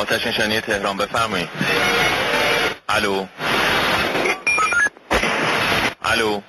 آتش نشانی تهران بفرمایید. الو. الو.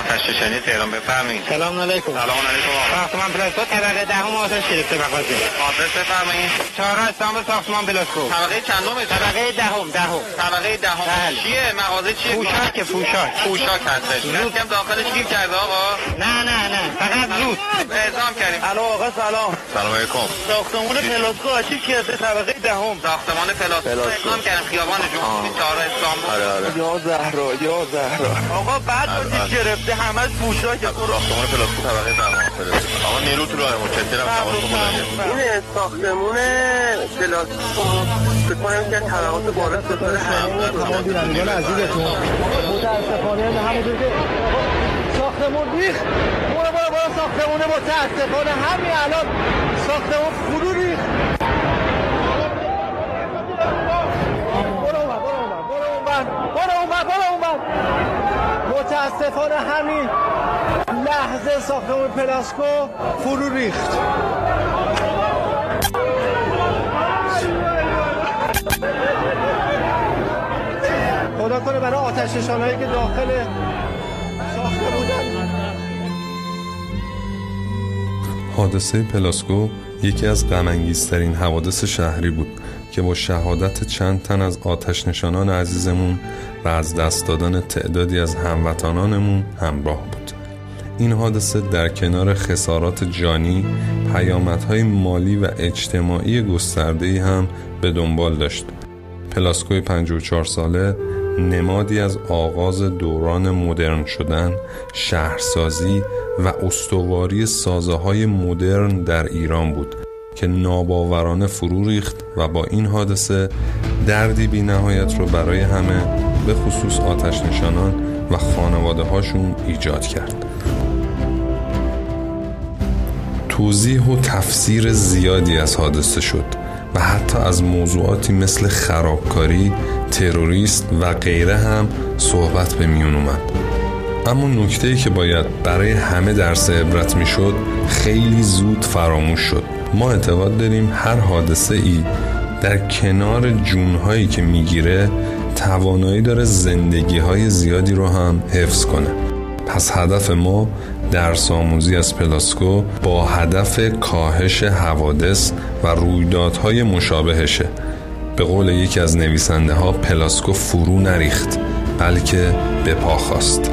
آتش نشانی تهران بفرمایید. سلام علیکم. سلام علیکم ساختمان پلاسکو طبقه دهم آتش گرفته مغازه آدرس بفرمایید. چهارراه استانبول ساختمان پلاسکو طبقه چندم طبقه دهم دهم. طبقه دهم. بله. چیه؟ مغازه چیه؟ پوشاک پوشاک. پوشاک هستش. کم داخلش گیر کرده آقا. نه نه نه. فقط زود. اعزام کردیم. الو آقا سلام. سلام علیکم. ساختمان پلاسکو آتش گرفته طبقه دهم ساختمان پلاس اعزام کردیم خیابان جمهوری چهارراه استانبول آره آره. یا زهرا یا زهرا. آقا بعد آره. آتش گرفته همه پوشاک ساختمان پلاسکو طبقه دهم آقا نیرو تو راه متشکرم. این ساختمون پلاسکو فکر کنم که طبقات بالا ستاره تمام بینندگان عزیزتون متاسفانه همونطور که ساختمون ریخت. برو برو برو. ساختمونه متاسفانه همین الان ساختمون فرو ریخت برو اونور، برو اونور، برو اونور، برو اونور. متاسفانه همین لحظه ساختمون پلاسکو فرو ریخت خدا کنه برای آتش نشانهایی که داخل ساخته بودن حادثه پلاسکو یکی از غمانگیزترین حوادث شهری بود که با شهادت چند تن از آتش نشانان عزیزمون و از دست دادن تعدادی از هموطنانمون همراه بود. این حادثه در کنار خسارات جانی پیامدهای مالی و اجتماعی گسترده‌ای هم به دنبال داشت. پلاسکوی 54 ساله نمادی از آغاز دوران مدرن شدن، شهرسازی و استواری سازه های مدرن در ایران بود. که ناباورانه فرو ریخت و با این حادثه دردی بی نهایت رو برای همه به خصوص آتش نشانان و خانواده هاشون ایجاد کرد. توضیح و تفسیر زیادی از حادثه شد و حتی از موضوعاتی مثل خرابکاری، تروریست و غیره هم صحبت به میون اومد اما نکته ای که باید برای همه درس عبرت می‌شد خیلی زود فراموش شد. ما اعتقاد داریم هر حادثه ای در کنار جونهایی که می‌گیره توانایی داره زندگی های زیادی رو هم حفظ کنه. پس هدف ما درس آموزی از پلاسکو با هدف کاهش حوادث و رویدادهای مشابهشه. به قول یکی از نویسنده ها پلاسکو فرو نریخت بلکه به پا خواست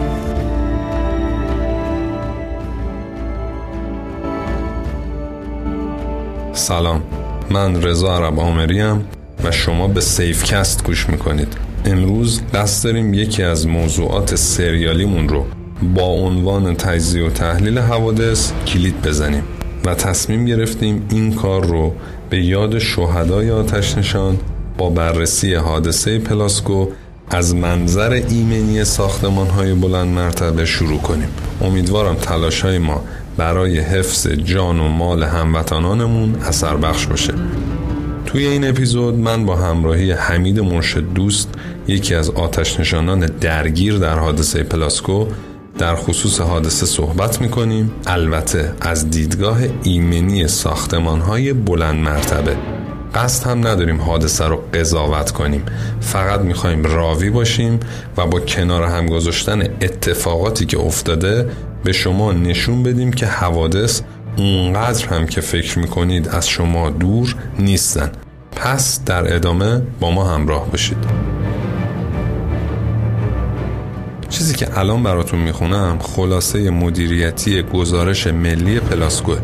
سلام. من رضا عرب عامریم و شما به سیفکست گوش می‌کنید. امروز قصد داریم یکی از موضوعات سریالیمون رو با عنوان تجزیه و تحلیل حوادث کلید بزنیم و تصمیم گرفتیم این کار رو به یاد شهدای آتش نشان با بررسی حادثه پلاسکو از منظر ایمنی ساختمان های بلند مرتبه شروع کنیم. امیدوارم تلاش های ما برای حفظ جان و مال هموطنانمون اثر بخش باشه. توی این اپیزود من با همراهی حمید مرشد دوست یکی از آتش نشانان درگیر در حادثه پلاسکو در خصوص حادثه صحبت می‌کنیم. البته از دیدگاه ایمنی ساختمان های بلند مرتبه. قصد هم نداریم حادثه رو قضاوت کنیم. فقط می‌خوایم راوی باشیم و با کنار هم گذاشتن اتفاقاتی که افتاده به شما نشون بدیم که حوادث اونقدر هم که فکر می‌کنید از شما دور نیستن. پس در ادامه با ما همراه باشید. چیزی که الان براتون می‌خونم خلاصه مدیریتی گزارش ملی پلاسکو.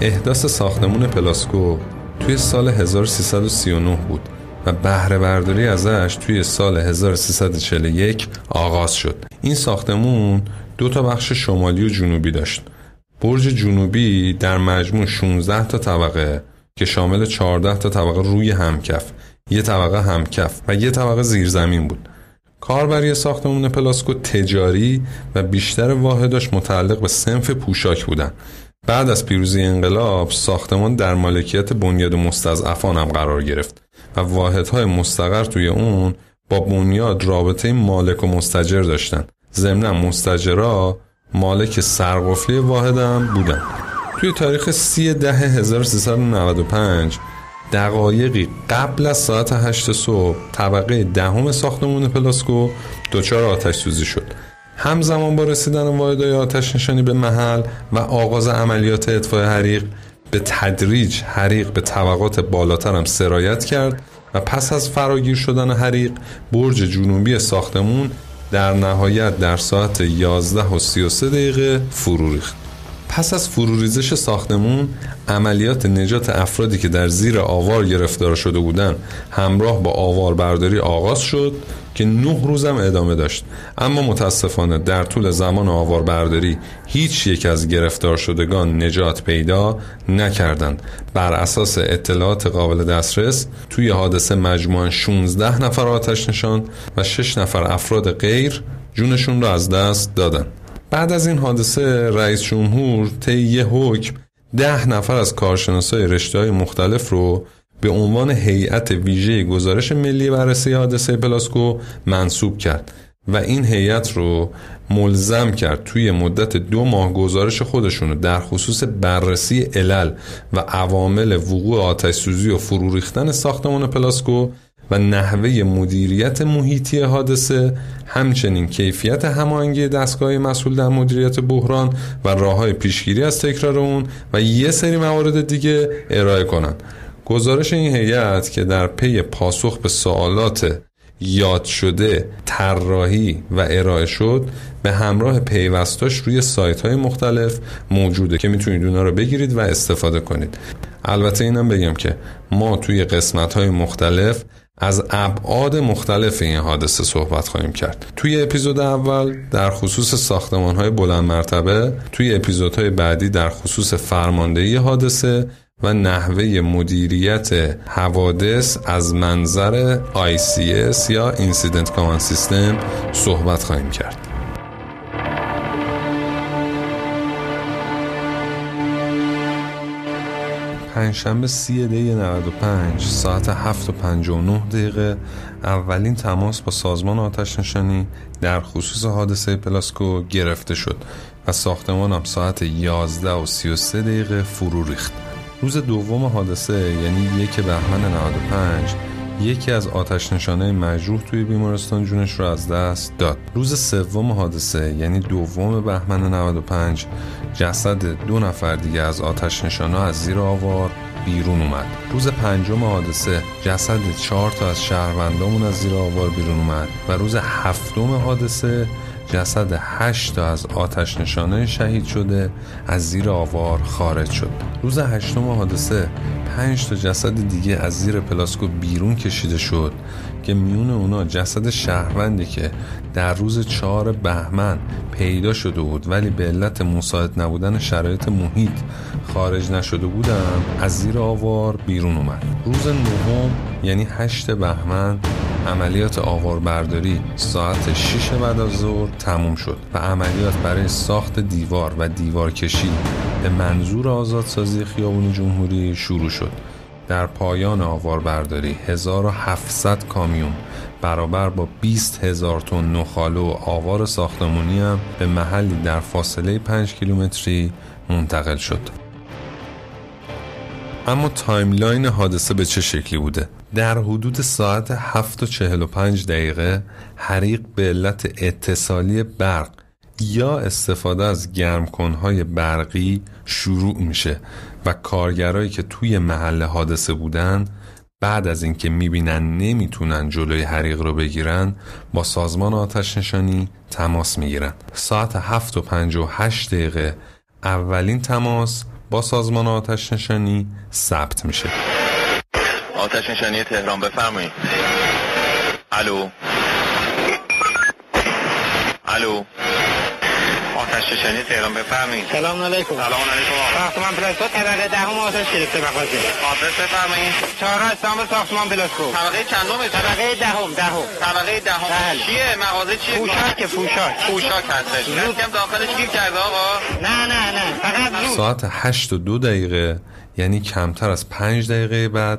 احداث ساختمون پلاسکو توی سال 1339 بود و بهره برداری ازش توی سال 1341 آغاز شد. این ساختمون دو تا بخش شمالی و جنوبی داشت. برج جنوبی در مجموع 16 تا طبقه که شامل 14 تا طبقه روی همکف یه طبقه همکف و یه طبقه زیرزمین بود. کاربری ساختمون پلاسکو تجاری و بیشتر واحداش متعلق به سنف پوشاک بودن. بعد از پیروزی انقلاب ساختمان در مالکیت بنیاد مستضعفان هم قرار گرفت و واحدهای مستقر توی اون با بنیاد رابطه مالک و مستجر داشتن. ضمنا مستجرا مالک سرقفلی واحد هم بودن. توی تاریخ 30 ده 1395 دقایقی قبل از ساعت هشت صبح طبقه دهم ساختمون پلاسکو دچار آتش سوزی شد. همزمان با رسیدن واحدهای آتش نشانی به محل و آغاز عملیات اطفای حریق به تدریج حریق به طبقات بالاتر هم سرایت کرد و پس از فراگیر شدن حریق برج جنوبی ساختمون در نهایت در ساعت 11 و 33 دقیقه فرو ریخت. پس از فروریزش ساختمون عملیات نجات افرادی که در زیر آوار گرفتار شده بودند همراه با آوار برداری آغاز شد که نه روزم ادامه داشت. اما متاسفانه در طول زمان آوار برداری هیچ یک از گرفتار شدگان نجات پیدا نکردند. بر اساس اطلاعات قابل دسترس توی حادثه مجموعا 16 نفر آتش نشان و 6 نفر افراد غیر جونشون را از دست دادن بعد از این حادثه رئیس جمهور طی یه حکم ده نفر از کارشناسای رشته های مختلف رو به عنوان هیئت ویژه گزارش ملی بررسی حادثه پلاسکو منصوب کرد و این هیئت رو ملزم کرد توی مدت دو ماه گزارش خودشون در خصوص بررسی علل و عوامل وقوع آتش سوزی و فرو ریختن ساختمان پلاسکو و نحوه مدیریت محیطی حادثه همچنین کیفیت هماهنگی دستگاه مسئول در مدیریت بحران و راه های پیشگیری از تکرار اون و یه سری موارد دیگه ارائه کنند. گزارش این هیئت که در پی پاسخ به سوالات یاد شده طراحی و ارائه شد به همراه پیوستاش روی سایت های مختلف موجوده که می‌تونید اونا رو بگیرید و استفاده کنید. البته اینم بگم که ما توی قسمت های مختلف از ابعاد مختلف این حادثه صحبت خواهیم کرد. توی اپیزود اول در خصوص ساختمان های بلند مرتبه توی اپیزودهای بعدی در خصوص فرماندهی حادثه و نحوه مدیریت حوادث از منظر ICS یا Incident Command System صحبت خواهیم کرد. پنجشنبه سی دی 95 ساعت 7 و 59 دقیقه. اولین تماس با سازمان آتش نشانی در خصوص حادثه پلاسکو گرفته شد و ساختمان هم ساعت 11 و 33 دقیقه فرو ریخت. روز دوم حادثه یعنی یک بهمن 95 یکی از آتش نشانه مجروح توی بیمارستان جونش رو از دست داد. روز سوم حادثه یعنی دوم بهمن 95 جسد دو نفر دیگه از آتش نشانه از زیر آوار بیرون اومد. روز پنجم حادثه جسد چهار تا از شهروندامون از زیر آوار بیرون اومد. و روز هفتم حادثه جسد هشت تا از آتش نشانه شهید شده از زیر آوار خارج شد. روز هشتم حادثه پنج تا جسد دیگه از زیر پلاسکو بیرون کشیده شد که میون اونا جسد شهروندی که در روز چهار بهمن پیدا شده بود ولی به علت مساعد نبودن شرایط محیط خارج نشده بودن از زیر آوار بیرون اومد. روز نهم یعنی هشت بهمن عملیات آواربرداری ساعت 6 بعد از ظهر تموم شد و عملیات برای ساخت دیوار و دیوار کشی به منظور آزادسازی خیابون جمهوری شروع شد در پایان آواربرداری 1700 کامیون برابر با 20 هزار تن نخاله و آوار ساختمانی هم به محلی در فاصله 5 کیلومتری منتقل شد. اما timeline حادثه به چه شکلی بوده؟ در حدود ساعت 7 و 45 دقیقه حریق به علت اتصالی برق یا استفاده از گرمکنهای برقی شروع میشه و کارگرایی که توی محل حادثه بودن بعد از اینکه می‌بینن نمی‌تونن جلوی حریق رو بگیرن با سازمان آتش نشانی تماس می‌گیرن ساعت 7 و 58 دقیقه اولین تماس با سازمان آتش نشانی ثبت میشه. آتش نشانی تهران بفرمایید. الو. الو. آتش نشانی تهران بفرمایید سلام علیکم. سلام علیکم آقا. ساختمان پلاسکو طبقه دهم آتش گرفته مغازه آدرس بفرمایید. چهار استانبول ساختمان پلاسکو طبقه چندم طبقه دهم دهم. طبقه دهم. بله. چیه؟ مغازه چیه؟ پوشاک پوشاک. پوشاک هستش. هم داخلش گیر کرده آقا. نه نه نه. فقط زود. ساعت 8 و دو دقیقه یعنی کمتر از 5 دقیقه بعد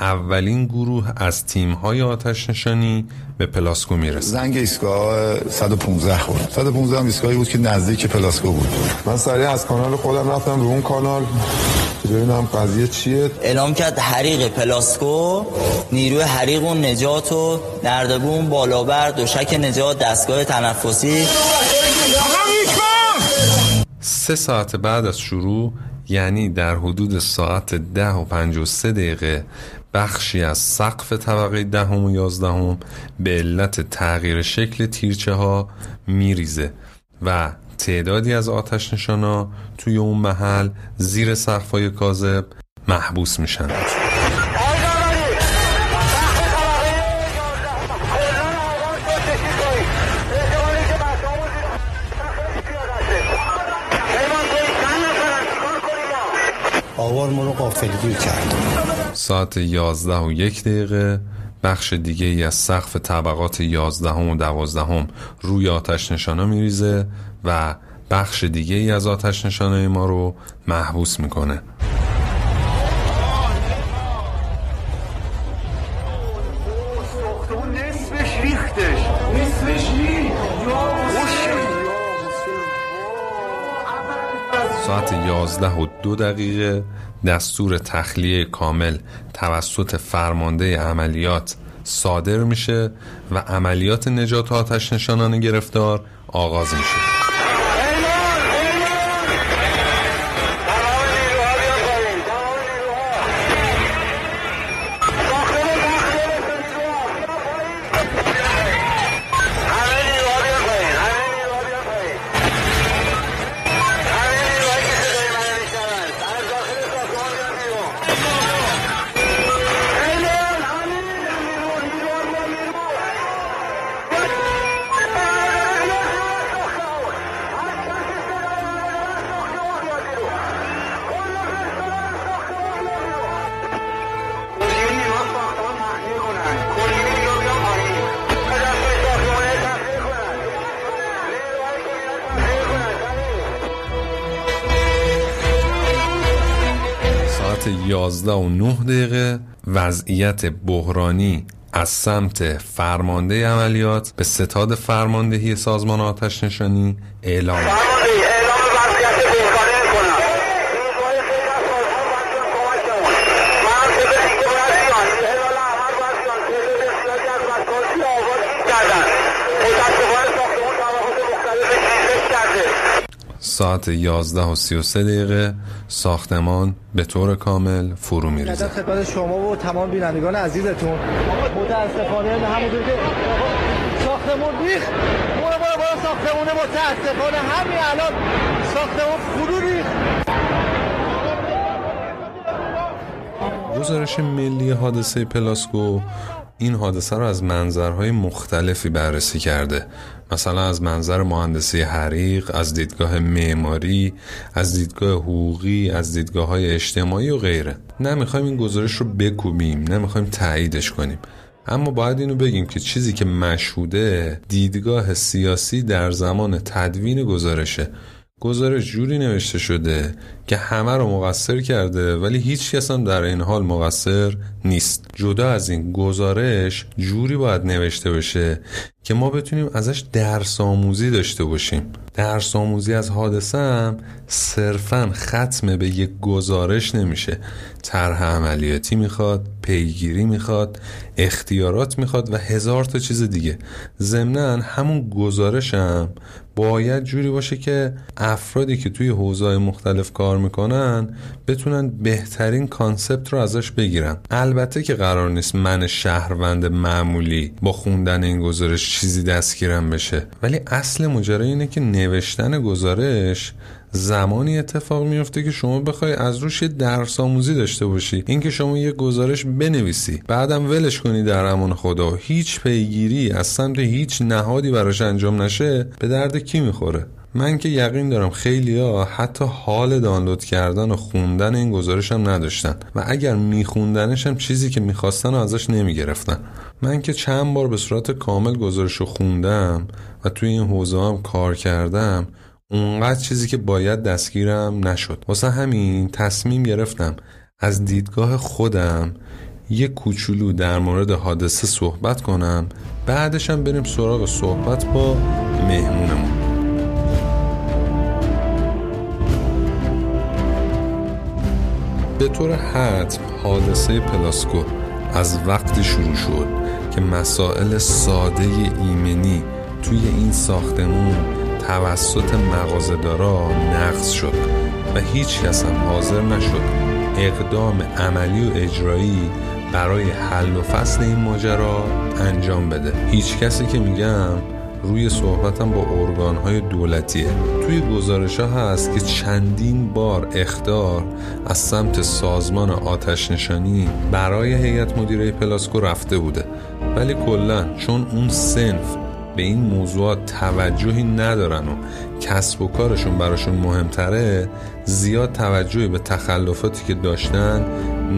اولین گروه از تیم‌های آتش نشانی به پلاسکو می‌رسه. زنگ ایستگاه 115 خورد 115 هم ایستگاهی بود که نزدیک پلاسکو بود. من سریع از کانال خودم رفتم رو اون کانال. ببینم قضیه چیه. اعلام کرد حریق پلاسکو نیروی حریق و نجات و نردبون بالابر دوشک نجات دستگاه تنفسی. سه ساعت بعد از شروع یعنی در حدود ساعت ده و پنج و سه دقیقه بخشی از سقف طبقه دهم و یازدهم به علت تغییر شکل تیرچه ها میریزه و تعدادی از آتش نشانا توی اون محل زیر سقف های کاذب محبوس میشن آوار ما رو قافلگیر کرد. ساعت یازده و یک دقیقه بخش دیگه ای از سقف طبقات یازدهم و دوازدهم روی آتش نشانا میریزه و بخش دیگه ای از آتش نشانای ما رو محبوس می‌کنه. ساعت یازده و دو دقیقه دستور تخلیه کامل توسط فرمانده عملیات صادر میشه و عملیات نجات آتش نشانان گرفتار آغاز میشه. وضعیت بحرانی از سمت فرمانده عملیات به ستاد فرماندهی سازمان آتش نشانی اعلام وضعیت بحرانی می‌کنم نیروهای خیلی از سازمان باید کمک کنن منطقه دیگه باید بیان هلال احمد باید بیان تعداد زیادی از مسکانسی آواز کردن متاسفانه ساختمون طبقات مختلف ریزش کرده ساعت 11 و 33 دقیقه ساختمان به طور کامل فرو میریزه. خدمت شما و تمام بینندگان عزیزتون. متاسفانه همونطور که ساختمون ریخت. برو برو برو ساختمونه متاسفانه همین الان ساختمون فرو ریخت. گزارش ملی حادثه پلاسکو این حادثه رو از منظرهای مختلفی بررسی کرده. مثلا از منظر مهندسی حریق از دیدگاه معماری از دیدگاه حقوقی از دیدگاه های اجتماعی و غیره. نمی‌خوایم این گزارش رو بکوبیم نمی‌خوایم تاییدش کنیم. اما باید اینو بگیم که چیزی که مشهوده دیدگاه سیاسی در زمان تدوین گزارشه. گزارش جوری نوشته شده که همه رو مقصر کرده ولی هیچ کس هم در این حال مقصر نیست. جدا از این گزارش جوری باید نوشته بشه که ما بتونیم ازش درس آموزی داشته باشیم. درس آموزی از حادثه هم صرفا ختم به یک گزارش نمیشه. طرح عملیاتی می‌خواد پیگیری می‌خواد اختیارات می‌خواد و هزار تا چیز دیگه. ضمنا همون گزارش هم باید جوری باشه که افرادی که توی حوزه‌های مختلف کار می‌کنن بتونن بهترین کانسپت رو ازش بگیرن. البته که قرار نیست من شهروند معمولی با خوندن این گزارش چیزی دستگیرم بشه. ولی اصل ماجرا اینه که نوشتن گزارش زمانی اتفاق میفته که شما بخوای از روش درس آموزی داشته باشی. اینکه شما یه گزارش بنویسی بعدم ولش کنی در امان خدا. هیچ پیگیری از سمت هیچ نهادی براش انجام نشه به درد کی می‌خوره؟ من که یقین دارم خیلی ها حتی حال دانلود کردن و خوندن این گزارش هم نداشتن و اگر میخوندنش هم چیزی که می‌خواستن ازش نمی‌گرفتن. من که چند بار به صورت کامل گزارش رو خوندم و توی این حوزه هم کار کردم اونقدر چیزی که باید دستگیرم نشد. واسه همین تصمیم گرفتم از دیدگاه خودم یه کوچولو در مورد حادثه صحبت کنم بعدش هم بریم سراغ صحبت با مهمونمون. به طور حتم حادثه پلاسکو از وقتی شروع شد که مسائل ساده ایمنی توی این ساختمون توسط مغازه‌دارا نقض شد و هیچ کس هم حاضر نشد اقدام عملی و اجرایی برای حل و فصل این ماجرا انجام بده. هیچ کسی که میگم روی صحبتم با ارگانهای دولتیه. توی گزارش ها هست که چندین بار اختار از سمت سازمان آتش نشانی برای هیئت مدیره پلاسکو رفته بوده. ولی کلا چون اون سنف به این موضوعات توجهی ندارن و کسب و کارشون براشون مهمتره زیاد توجهی به تخلفاتی که داشتن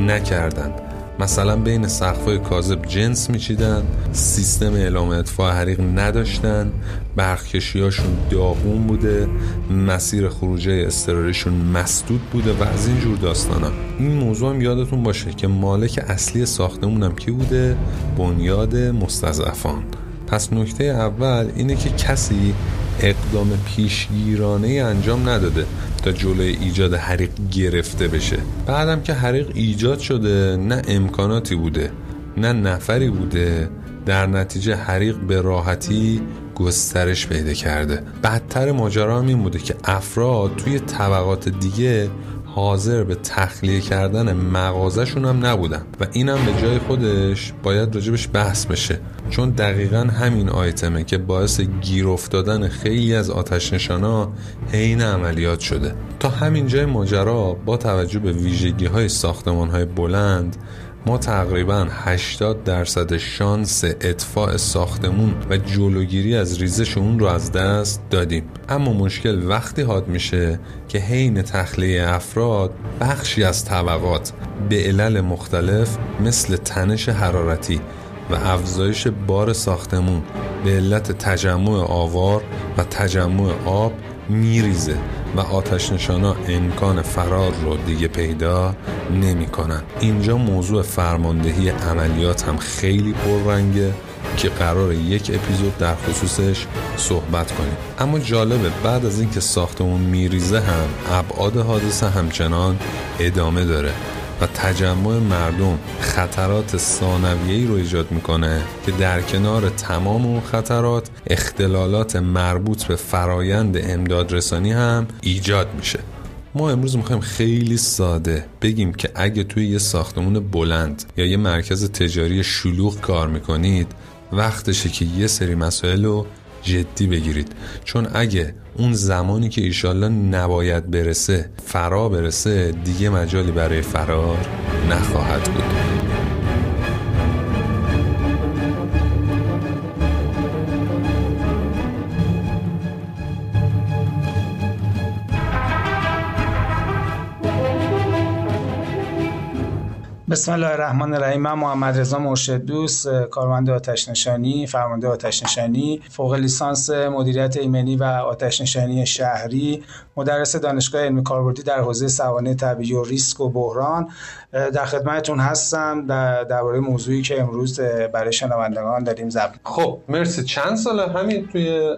نکردن. مثلا بین سقفای کاذب جنس میچیدن سیستم اعلام اطفاع حریق نداشتن برخکشیاشون داغون بوده مسیر خروجه استراریشون مسدود بوده و از این جور داستانا این موضوع هم یادتون باشه که مالک اصلی ساختمونم کی بوده؟ بنیاد مستضعفان. پس نکته اول اینه که کسی اقدام پیشگیرانه انجام نداده تا جلوی ایجاد حریق گرفته بشه. بعدم که حریق ایجاد شده نه امکاناتی بوده نه نفری بوده در نتیجه حریق به راحتی گسترش پیدا کرده. بدتر ماجرا هم این بوده که افراد توی طبقات دیگه حاضر به تخلیه کردن مغازشون هم نبودن و اینم به جای خودش باید راجبش بحث بشه. چون دقیقا همین آیتمه که باعث گیر افتادن خیلی از آتش نشانا حین عملیات شده. تا همین جای ماجرا با توجه به ویژگی های ساختمان های بلند ما تقریبا 80 درصد شانس اطفاع ساختمون و جلوگیری از ریزش اون رو از دست دادیم. اما مشکل وقتی حاد میشه که حین تخلیه افراد بخشی از طبقات به علل مختلف مثل تنش حرارتی و افزایش بار ساختمون به علت تجمع آوار و تجمع آب میریزه. و آتش نشانا امکان فرار رو دیگه پیدا نمی کنن. اینجا موضوع فرماندهی عملیات هم خیلی پررنگه که قرار یک اپیزود در خصوصش صحبت کنیم اما جالبه بعد از اینکه ساختمون میریزه هم ابعاد حادثه همچنان ادامه داره و تجمع مردم خطرات ثانویه‌ای رو ایجاد می‌کنه که در کنار تمام اون خطرات اختلالات مربوط به فرایند امدادرسانی هم ایجاد میشه. ما امروز می‌خوایم خیلی ساده بگیم که اگه توی یه ساختمون بلند یا یه مرکز تجاری شلوغ کار می‌کنید وقتشه که یه سری مسائل رو جدی بگیرید. چون اگه اون زمانی که ایشالله نباید برسه فرا برسه دیگه مجالی برای فرار نخواهد بود. بسم الله الرحمن الرحیم من محمد رضا مرشد دوست کارمند آتش نشانی فرمانده آتش نشانی فوق لیسانس مدیریت ایمنی و آتش نشانی شهری مدرس دانشگاه علمی کاربردی در حوزه سوانه طبیعی و ریسک و بحران. در خدمتتون هستم در درباره موضوعی که امروز برای شنوندگان داریم ضبط خب مرسی. چند ساله همین توی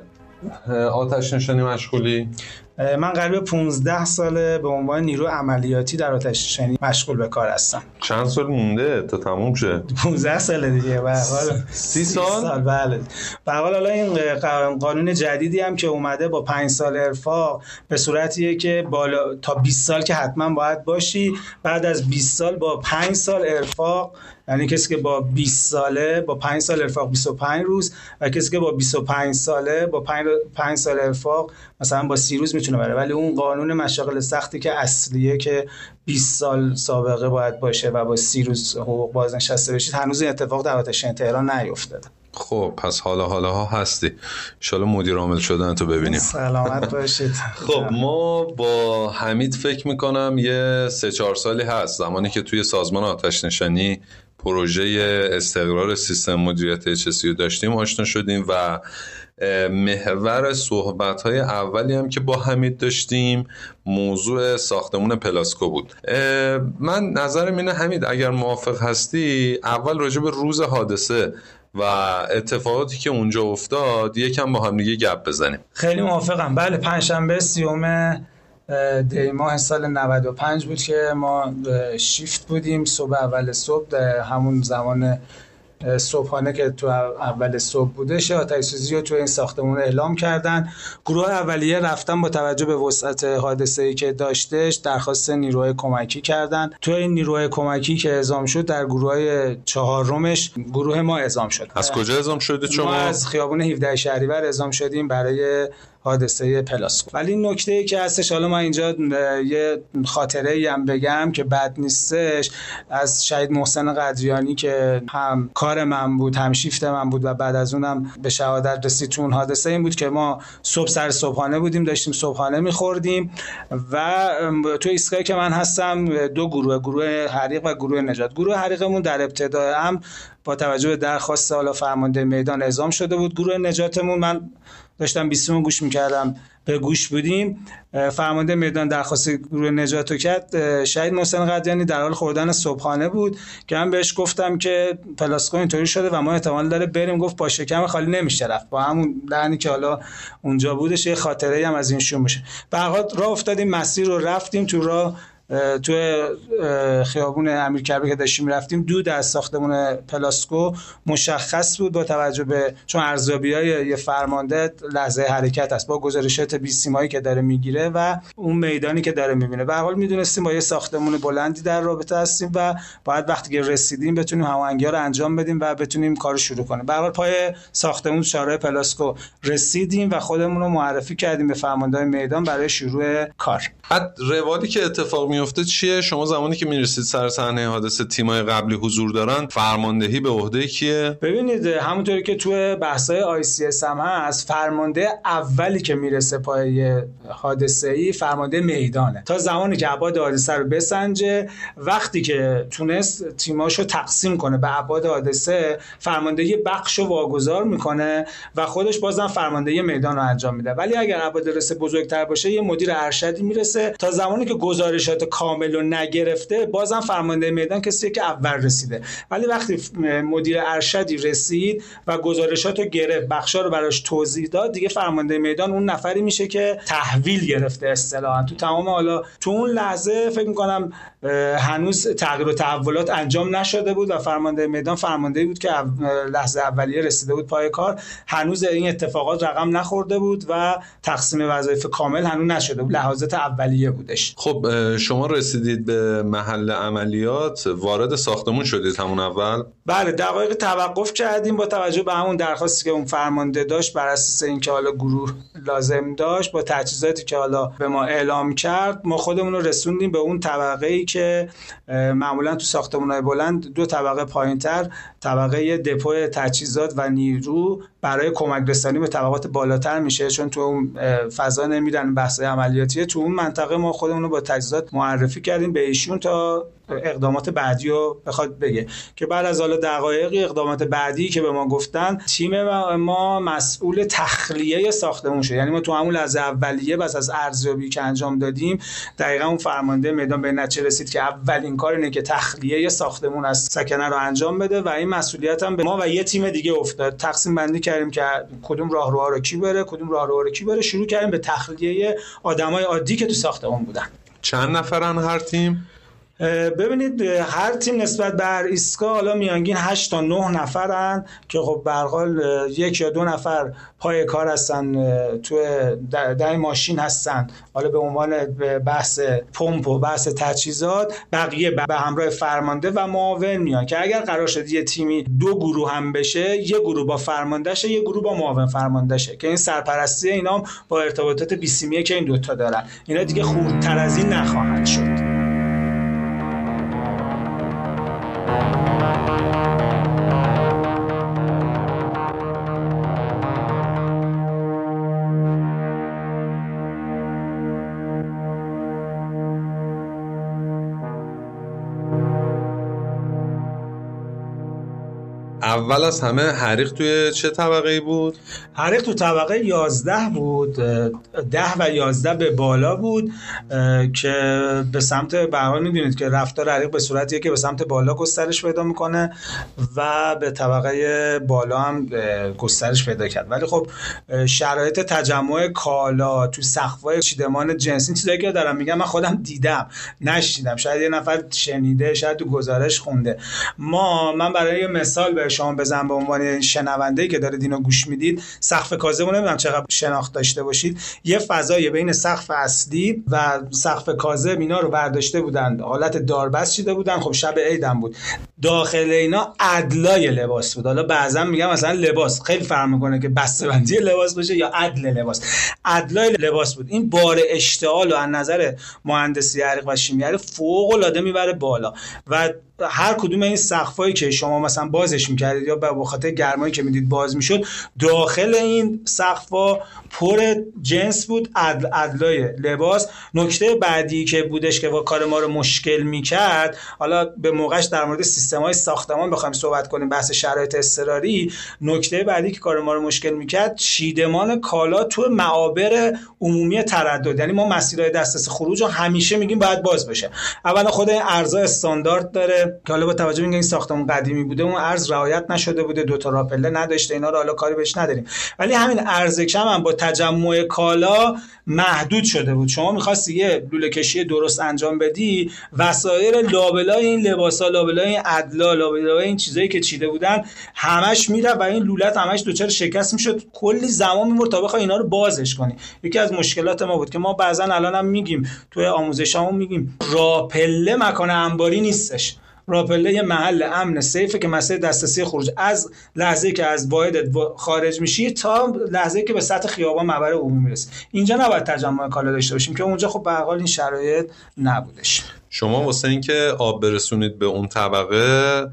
آتش نشانی مشغولی؟ من قریب 15 ساله به عنوان نیرو عملیاتی در آتش نشانی مشغول به کار هستم. چند سال مونده تا تموم شه؟ 15 سال دیگه به حال. 30 سال؟ سال بله. به حال حالا این قانون جدیدی هم که اومده با 5 سال ارفاق به صورتیه که بالا تا 20 سال که حتما باید باشی بعد از 20 سال با 5 سال ارفاق یعنی کسی که با 20 ساله با 5 سال ارفاق 25 روز و کسی که با 25 ساله با 5 5 سال ارفاق مثلا با 30 روز می‌تونه بره. ولی اون قانون مشاغل سختی که اصلیه که 20 سال سابقه باید باشه و با 30 روز حقوق بازنشسته بشید هنوز این اتفاق در آتش تهران نیفتاده. خب پس حالا حالا ها هستی. ان مدیر عامل شدن تو ببینیم. سلامت باشید. خب ما با حمید فکر می‌کنم یه سه چهار سالی هست. زمانی که توی سازمان آتش نشانی پروژه استقرار سیستم مدیریت رو داشتیم آشنا شدیم و محور صحبت های اولی هم که با حمید داشتیم موضوع ساختمون پلاسکو بود. من نظرم اینه حمید اگر موافق هستی اول راجع به روز حادثه و اتفاقاتی که اونجا افتاد یکم با هم دیگه گپ بزنیم. خیلی موافقم. بله پنجشنبه سیوم دی ماه سال 95 بود که ما شیفت بودیم. صبح اول صبح همون زمان صبحانه که تو اول صبح بودش آتش سوزی رو تو این ساختمون اعلام کردن. گروه اولیه رفتن با توجه به وسعت حادثه ای که داشتش درخواست نیروهای کمکی کردن. تو این نیروهای کمکی که اعزام شد در گروه چهارمش گروه ما اعزام شد. از کجا اعزام شده شما؟ ما از خیابون 17 شهریور اعزام شدیم برای حادثه پلاسکو ولی نکته ای که هستش حالا ما اینجا یه خاطره ای هم بگم که بد نیستش. از شهید محسن قدریانی که هم کار من بود هم شیفت من بود و بعد از اونم به شهادت رسید تو اون حادثه. این بود که ما صبح سر صبحانه بودیم داشتیم صبحانه میخوردیم و تو ایستگاهی که من هستم دو گروه گروه حریق و گروه نجات. گروه حریقمون در ابتدا هم با توجه به درخواست حالا فرمانده میدان اعزام شده بود. گروه نجاتمون من داشتم بیستمون گوش می‌کردم به گوش بودیم. فرمانده میدان درخواست گروه نجات کرد. شهید محسن قدیانی در حال خوردن صبحانه بود که من بهش گفتم که پلاسکو اینطوری شده و ما احتمال داره بریم. گفت با شکم خالی نمیشه رفت. با همون لعنی که حالا اونجا بودش یه خاطره هم از این شون میشه. به راه افتادیم مسیر رو رفتیم تو راه. تو خیابون امیر کربه که داشتیم رفتیم دود از ساختمون پلاسکو مشخص بود با توجه به چون ارزیابی های یه فرمانده لحظه حرکت است با گزارشات بیسیمایی که داره می‌گیره و اون میدانی که داره می‌بینه. به حال می‌دونستیم با یه ساختمون بلندی در رابطه هستیم و باید وقتی که رسیدیم بتونیم هماهنگی رو انجام بدیم و بتونیم کار شروع کنیم. به حال پای ساختمون شارع پلاسکو رسیدیم و خودمون رو معرفی کردیم به فرمانده میدان برای شروع کار. بعد روالی که اتفاق میفته چیه؟ شما زمانی که می‌رسید سر صحنه حادثه تیمای قبلی حضور دارن فرماندهی به عهده کیه؟ ببینید همونطوری که تو بحثای ICS هم هست فرمانده اولی که می‌رسه پای حادثه ای فرمانده میدانه. تا زمانی که ابعاد حادثه رو بسنجه وقتی که تونست تیماشو تقسیم کنه به ابعاد حادثه فرماندهی بخش رو واگذار می‌کنه و خودش بازم فرماندهی میدان رو انجام میده. ولی اگر ابعاد رسه بزرگتر باشه یه مدیر ارشدی می‌رسه. تا زمانی که گزارشات کامل رو نگرفته بازم فرمانده میدان کسی که اول رسیده. ولی وقتی مدیر ارشدی رسید و گزارشات رو گرفت بخشا رو براش توضیح داد دیگه فرمانده میدان اون نفری میشه که تحویل گرفته اصطلاحا. تو تمام حالا تو اون لحظه فکر می‌کنم هنوز تغییر و تحولات انجام نشده بود و فرمانده میدان فرمانده بود که لحظه اولیه رسیده بود پای کار. هنوز این اتفاقات رقم نخورده بود و تقسیم وظایف کامل هنوز نشده بود. لحظات اولیه بودش. خب شما رسیدید به محل عملیات وارد ساختمون شدید همون اول؟ بله دقایق توقف کردیم با توجه به همون درخواستی که اون فرمانده داشت بر اساس اینکه حالا گروه لازم داشت با تجهیزاتی که حالا به ما اعلام کرد ما خودمون رو رسوندیم به اون طبقه ای که معمولا تو ساختمان‌های بلند دو طبقه پایینتر طبقه دپو تجهیزات و نیرو برای کمک رسانی به طبقات بالاتر میشه چون تو اون فضا نمیرن بحث عملیاتیه تو اون منطقه ما خودمون رو با تجهیزات معرفی کردیم به ایشون تا اقدامات بعدی رو بخواد بگه. که بعد از حالا دقایقی اقدامات بعدی که به ما گفتن تیم ما مسئول تخلیه ساختمون شد. یعنی ما تو همون لحظه اولیه بس از ارزیابی که انجام دادیم دقیقا اون فرمانده میدان به نتیجه رسید که اولین کار اینه که تخلیه ساختمون از سکنه رو انجام بده و این مسئولیت هم به ما و یه تیم دیگه افتاد. تقسیم بندی کردیم که کدوم راهروها رو کی بره کدوم راهروها رو کی بره شروع کردیم به تخلیه آدمای عادی که تو ساختمون بودن. چند نفرن هر تیم؟ ببینید هر تیم نسبت بر ایستگاه حالا میانگین 8 تا 9 نفرن که خب به حال یک یا دو نفر پای کار هستن تو در ماشین هستن. حالا به عنوان بحث پمپ و بحث تجهیزات بقیه به همراه فرمانده و معاون میان. که اگر قرار شد یه تیمی دو گروه هم بشه یه گروه با فرماندهشه یه گروه با معاون فرماندهشه که این سرپرستی اینا با ارتباطات بیسیمیه که این دوتا دارن. اینا دیگه خوردتر از این نخواهند شد. اول از همه حریق توی چه طبقه بود؟ حریق تو طبقه 11 بود. 10 و 11 به بالا بود که به سمت به هر حال می‌دونید که رفتار حریق به صورتیه که به سمت بالا گسترش پیدا می‌کنه و به طبقه بالا هم گسترش پیدا کرد. ولی خب شرایط تجمع کالا تو سقف‌های چیدمان جنسی چیزایی که دارم میگم من خودم دیدم نشیدم شاید یه نفر شنیده شاید تو گزارش خونده. ما من برای مثال به شما بزنم به عنوان شنونده که دارید اینو گوش می‌دید سقف کاذب نمی‌دونم چقدر شناخت داشته باشید. یه فضای بین سقف اصلی و سقف کاذب اینا رو برداشته بودن حالت داربست چیده بودن. خب شب عیدم بود. داخل اینا ادلای لباس بود. حالا بعضا میگم مثلا لباس. خیلی فرق می‌کنه که بسته‌بندی لباس باشه یا عدل لباس. عدلای لباس بود. این بار اشتعال و از نظر مهندسی حریق و شیمی حریق فوق العاده می‌بره بالا. و هر کدوم این سقفایی که شما مثلا بازش می‌کردید یا به خاطر گرمایی که می‌دید باز می‌شد داخل این سقفا پر جنس بود عدل عدلای لباس. نکته بعدی که بودش که با کار ما رو مشکل می‌کرد حالا به موقعش در مورد سیستم های ساختمان بخوایم صحبت کنیم بحث شرایط اضطراری. نکته بعدی که کار ما رو مشکل می‌کرد چیدمان کالا تو معابر عمومی تردد. یعنی ما مسیرهای دسترس خروج رو همیشه میگیم باید باز بشه. اولا خود این ارزا استاندارد داره. که حالا با توجه به این ساختمون قدیمی بوده اون ارز رعایت نشده بوده. دو تا راپله نداشته اینا رو حالا کاری بهش نداریم. ولی همین ارز هم با تجمع کالا محدود شده بود. شما می‌خواستی یه لوله کشی درست انجام بدی وسایر لابلای این لباسا لابلای این ادلا لابلای این چیزایی که چیده بودن همش میره و این لولت همش دوچار شکست می‌شد. کلی زمان میمرد تا بخوای اینا رو بازش کنی. یکی از مشکلات ما بود که ما بعضا الان هم میگیم توی آموزشامون میگیم راپله مکان انباری نیستش. راپله محل امن سیفه که مسئله دسترسی خروج از لحظه که از واحدت خارج میشی تا لحظه که به سطح خیابان مبر عمومی می‌رسی. اینجا نباید تجمع کالا داشته باشیم که اونجا خب به این شرایط نبودش. شما واسه اینکه آب برسونید به اون طبقه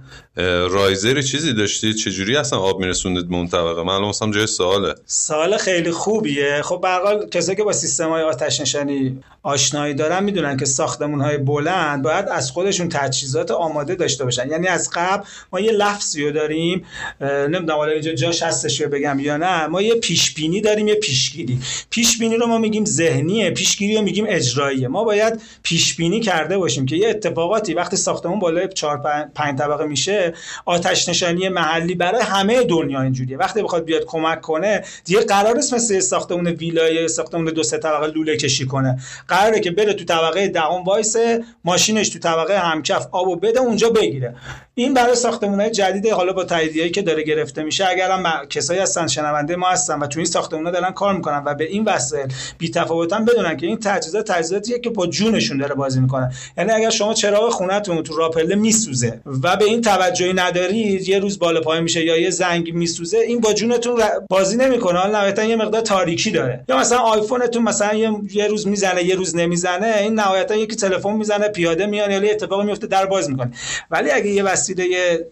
رایزری چیزی داشتید چجوری اصلا آب میرسونید به اون طبقه؟ من الان جای سواله. سوال خیلی خوبیه. خب به کسایی که با سیستم های آتش نشانی آشنایی دارن می‌دونن که ساختمون های بلند باید از خودشون تجهیزات آماده داشته باشن. یعنی از قبل ما یه لفظی رو داریم نمی‌دونم حالا اینجا جاش هستش بگم یا نه. ما یه پیش بینی داریم یه پیشگیری. پیش بینی رو ما میگیم ذهنیه پیشگیری رو میگیم اجراییه. ما باید پیش بینی کرده باشیم که یه اتفاقاتی وقتی ساختمون بالای 4 5 طبقه میشه آتش نشانی محلی برای همه دنیا اینجوریه. وقتی بخواد بیاد کمک کنه دیگه قرار نیست مثل ساختمون ویلای ساختمون دو سه طبقه لوله کشی کنه. قراره که بره تو طبقه دهم وایسه ماشینش تو طبقه همکف آبو بده اونجا بگیره. این برای ساختمونهای جدید حالا با تاییدیه‌ای که داره گرفته میشه اگر هم کسایی هستن شنونده ما هستن و تو این ساختمونا دارن کار می‌کنن و به این وسایل بی تفاوتن بدونن که این تجهیزات تجهیزاتیه که با جونشون داره بازی می‌کنه. یعنی اگر شما چراغ خونه‌تون تو راپله میسوزه و به این توجهی ندارید یه روز بالا پایین میشه یا یه زنگ میسوزه این با جونتون بازی نمی‌کنه. حالا نهایتا یه مقدار تاریکی داره. یا مثلا آیفونتون مثلا یه, روز می‌زنه یه روز نمی‌زنه این نهایتا یکی تلفن می‌زنه پیاده میاد یا اتفاقی میفته در باز می‌کنه. ولی اگه یه وسیله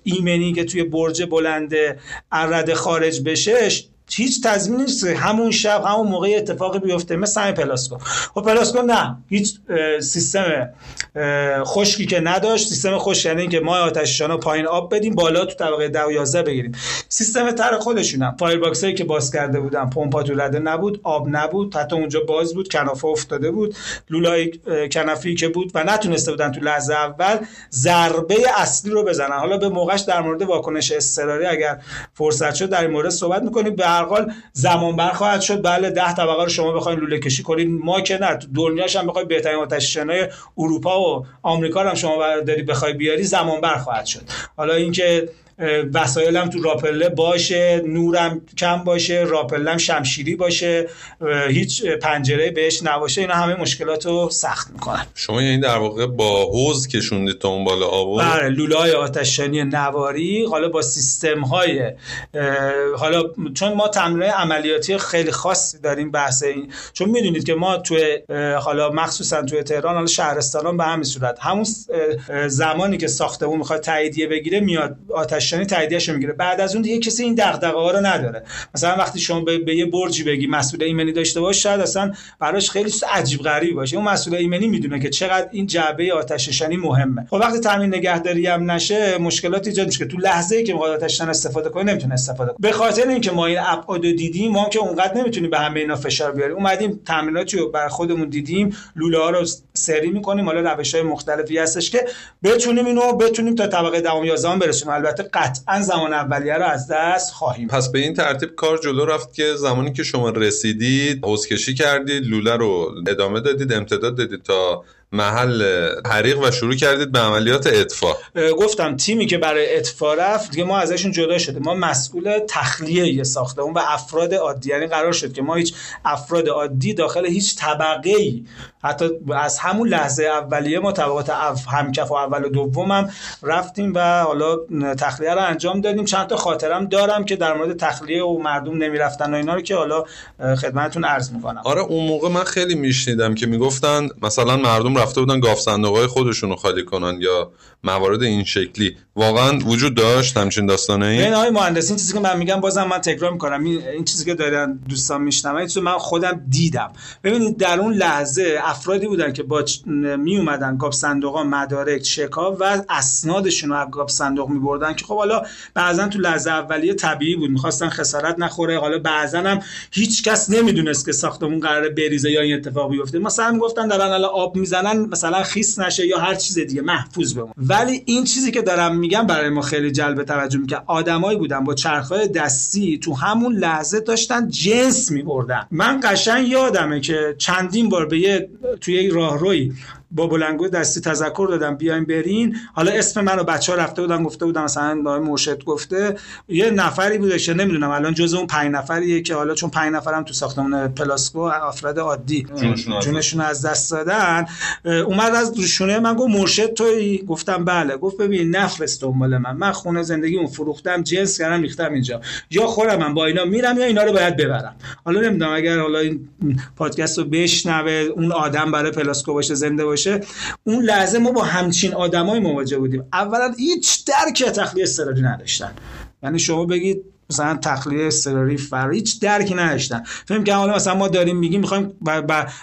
ایمنی که توی برج بلند ارده خارج بشه هیچ تضمینی نیست. همون شب همون موقع اتفاقی بیفته. مثل همین پلاسکو. خب پلاسکو نه. هیچ سیستم خشکی که نداشت. سیستم خشک یعنی اینکه ما آتششانا پایین آب بدیم بالا تو طبقه 10 و 11 بگیریم. سیستم تر خودشونم. فایر باکس هایی که باز کرده بودن پمپا تو رده نبود آب نبود. حتی اونجا باز بود کنافه افتاده بود. لولای کنفی که بود و نتونسته بودن تو لحظه اول ضربه اصلی رو بزنن. حالا به موقعش در مورد واکنش اضطراری اگر فرصت شد در این مورد صحبت می‌کنیم. به هر حال زمان بر خواهد شد. بله 10 طبقه رو شما بخواید لوله کشی کنید ما که نه دنیاش هم بخواید بهترین آتش‌نشانای اروپا و آمریکا رو هم شما داری بخوای بیاری زمان بر خواهد شد. حالا اینکه وسایلم تو راپله باشه نورم کم باشه راپلم شمشیری باشه هیچ پنجره بهش نباشه اینا همه مشکلات رو سخت می‌کنن. شما یعنی در واقع با حوز کشوندید تا اون بالا آب بله لوله های آتشنشانی نواری حالا با سیستم های حالا چون ما تمرین عملیاتی خیلی خاصی داریم بحث این چون می‌دونید که ما تو حالا مخصوصا تو تهران حالا شهرستانان به همین صورت. همون زمانی که ساختمون می‌خواد تاییدیه بگیره میاد آتش آتشنشانی تاییدش می‌گیره. بعد از اون دیگه کسی این دغدغه ها رو نداره. مثلا وقتی شما به, به یه برجی بگی مسئول ایمنی داشته باش شاید اصلا براش خیلی عجیب غریبی باشه. اون مسئول ایمنی می‌دونه که چقدر این جعبه آتش مهمه. خب وقتی تامین نگهداری هم نشه مشکلات ایجاد میشه که تو لحظه ای که می‌خواد آتش استفاده کنه نمی‌تونه استفاده کنه. به خاطر اینکه ما این ابعاد دیدیم ما که اونقدر نمی‌تونیم به همه اینا فشار بیاریم. اومدیم تامیناتی رو بر خودمون دیدیم لوله ها رو سری می‌کنیم. حالا روش های مختلفی هستش که بتونیم اینو بتونیم تا طبقه دهم 11 برسیم البته قطعا زمان اولیه رو از دست خواهیم پس به این ترتیب کار جلو رفت که زمانی که شما رسیدید حوزکشی کردید لوله رو ادامه دادید امتداد دادید تا محل حریق و شروع کردید به عملیات اطفاء گفتم تیمی که برای اطفاء رفت دیگه ما ازشون جدا شده ما مسئول تخلیه یه ساختمون و افراد عادی. یعنی قرار شد که ما هیچ افراد عادی داخل هیچ طبقه ای حتی از همون لحظه اولیه ما طبقات همکف و اول و دوم هم رفتیم و حالا تخلیه رو انجام دادیم. چند تا خاطرم دارم که در مورد تخلیه و مردم نمی‌رفتن و اینا رو که حالا خدمتتون عرض می‌کنم. آره اون موقع من خیلی میشنیدم که می‌گفتن مثلا مردم رفته بودن گاف صندوق خودشون رو خالی کنن یا موارد این شکلی. واقعا وجود داشت همچین داستانه ای این آقای مهندس این چیزی که من میگم بازم من تکرار می‌کنم. این چیزی که دارن دوستان میشنون این من خودم دیدم. ببینید در اون لحظه افرادی بودن که با می اومدن گاف صندوق مدارک شکا و اسنادشون رو از گاف صندوق می بردن که خب حالا بعضا تو لحظه اولیه طبیعی بود. می‌خواستن خسارت نخوره. حالا بعضا هم هیچ کس نمی‌دونست که ساختمون قراره بریزه یا این اتفاق بیفته. مثلا می‌گفتن دارن الان آب می‌زنن. مثلا خیس نشه یا هر چیز دیگه محفوظ بمونه ولی این چیزی که دارم میگم برای ما خیلی جلب توجه می‌کنه. آدمایی بودن با چرخهای دستی تو همون لحظه داشتن جنس میبردن. من قشنگ یادمه که چندین بار به یه توی یک راهروی با بلنگو دستی تذکر دادم. بیایم برین. حالا اسم منو بچه ها رفته بودن گفته بودن مثلا آقای مرشد گفته. یه نفری بوده که نمی‌دونم الان جز اون پنج نفریه که حالا چون پنج نفرم تو ساختمون پلاسکو افراد عادی جونشون از دست دادن. اومد از روشونه من گفت مرشد توی گفتم بله. گفت ببین نفرست دنبال من. من خونه زندگیمو فروختم جنس کردم ریختم اینجا. یا خودم من با اینا میرم یا اینا رو باید ببرم. حالا نمی‌دونم اگر حالا این پادکست رو بشنوه اون آدم برای پلاسکو باشه زنده باشه اون لحظه ما با همچین آدمای مواجه بودیم. اولا هیچ درک تخلیه اضطراری نداشتن. یعنی شما بگید مثلا تخلیه اضطراری صفر هیچ درکی نداشتن. فهم که حالا مثلا ما داریم میگیم می‌خوایم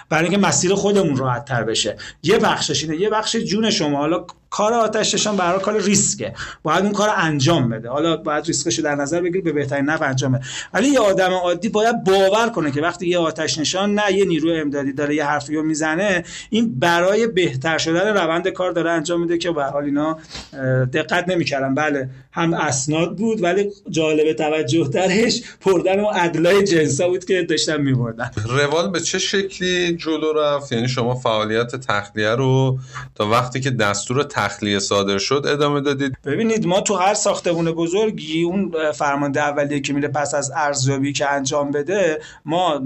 برای اینکه مسیر خودمون راحت تر بشه. یه بخشش اینه یه بخش جون شما. حالا کار آتش نشان برای کار ریسکه. باید اون کار انجام بده. حالا باید ریسکش در نظر بگیری به بهترین نحو انجام بده ولی یه آدم عادی باید باور کنه که وقتی یه آتش نشان نه یه نیروی امدادی داره یه حرفی رو می‌زنه این برای بهتر شدن روند کار داره انجام میده که به حال اینا دقت نمی‌کردن. بله هم اسناد بود ولی جالب توجه ترش پردن و ادلای جنسا بود که داشتن میبردن. روال به چه شکلی جلو رفت؟ یعنی شما فعالیت تخلیه رو تا وقتی که دستور تخلیه صادر شد ادامه دادید. ببینید ما تو هر ساختمون بزرگی اون فرمانده اولیه که میره پس از ارزیابی که انجام بده ما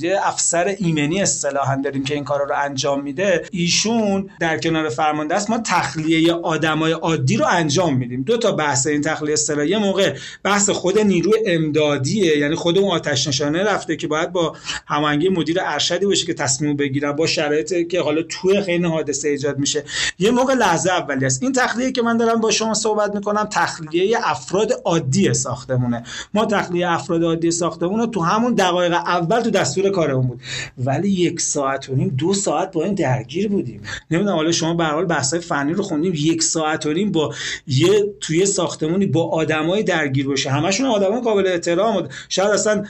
یه افسر ایمنی اصطلاحا داریم که این کارا رو انجام میده. ایشون در کنار فرمانده است. ما تخلیه آدمای عادی رو انجام میدیم. دو تا بحث این تخلیه اصطلاحی. یه موقع بحث خود نیروی امدادیه یعنی خود اون آتش نشانه رفته که باید با هماهنگی مدیر ارشدی باشه که تصمیم بگیره با شرایطی که حالا توی خیلی حادثه ایجاد میشه. یه موقع لحظه اولی است. این تخلیه که من دارم با شما صحبت می‌کنم تخلیه افراد عادی ساختمونه. ما تخلیه افراد عادی ساختمون رو تو همون دقایق اول تو دستور کارمون بود. ولی یک ساعت و نیم دو ساعت با این درگیر بودیم. نمی‌دونم حالا شما به حال بحث‌های فنی رو خوندیم. یک ساعت و نیم با یه توی ساختمونی با آدمای درگیر باشه. همشون آدمای قابل احترام شاید اصلا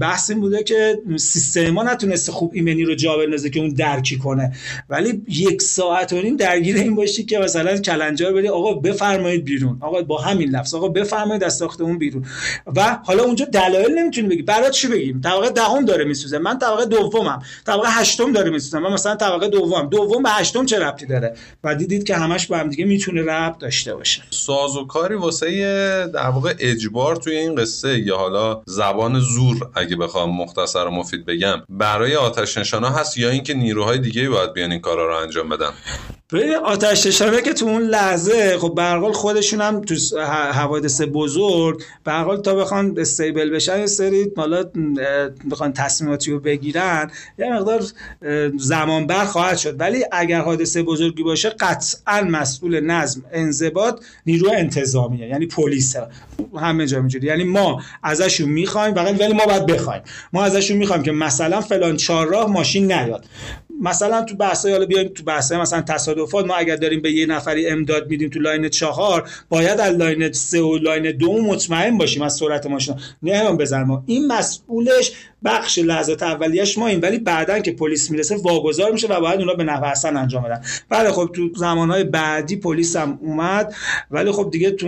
بحث این بوده که سیستم ما نتونسته خوب ایمنی رو جا بندازه که اون درکی کنه. ولی یک ساعت و نیم درگیر این باشی که مثلا کلنجار بری آقا بفرمایید بیرون. آقا با همین لفظ. آقا بفرمایید از ساختمون بیرون. و حالا اونجا دلایل نمی‌تونی بگی. برای چی بگیم؟ طبقه دهم داره میسوزه. من طبقه دومم. طبقه هشتم داره میسوزه. من مثلا طبقه دوم دوم به هشتم چه ربطی داره؟ و دیدید که همش با هم دیگه می‌تونه ربط داشته باشه. سازوکاری واسه در واقع اجبار توی این قصه یا حالا زبان زور اگه بخوام مختصر و مفید بگم برای آتش نشانا هست یا اینکه نیروهای دیگه باید بیان این کارا رو انجام بدن؟ ببین آتش نشانه که تو اون لحظه خب به حال خودشون هم تو حوادث بزرگ به حال تا بخوان استیبل بشن یه سری حالا بخوان تصمیماتی رو بگیرن یه مقدار زمان بر خواهد شد. ولی اگر حادثه بزرگی باشه قطعا مسئول نظم انضباط نیرو انتظامیه یعنی پلیسه. همه جا اینجوری یعنی ما ازشون می‌خوایم فقط ولی ما باید بخوایم. ما ازشون می‌خوایم که مثلا فلان چهارراه ماشین نیاد. مثلا تو بحثای حالا بیایم تو بحثای مثلا تصادفات ما اگر داریم به یه نفری امداد میدیم تو line چهار باید از line سه و line دو مطمئن باشیم از سرعت ماشین. نه هم بزن ما. این مسئولش بخش لحظات اولیش ما این ولی بعدا که پلیس می‌رسه واگذار میشه و باید اونا به نحو حسن انجام بدن. بله خب تو زمانهای بعدی پلیس هم اومد ولی خب دیگه تو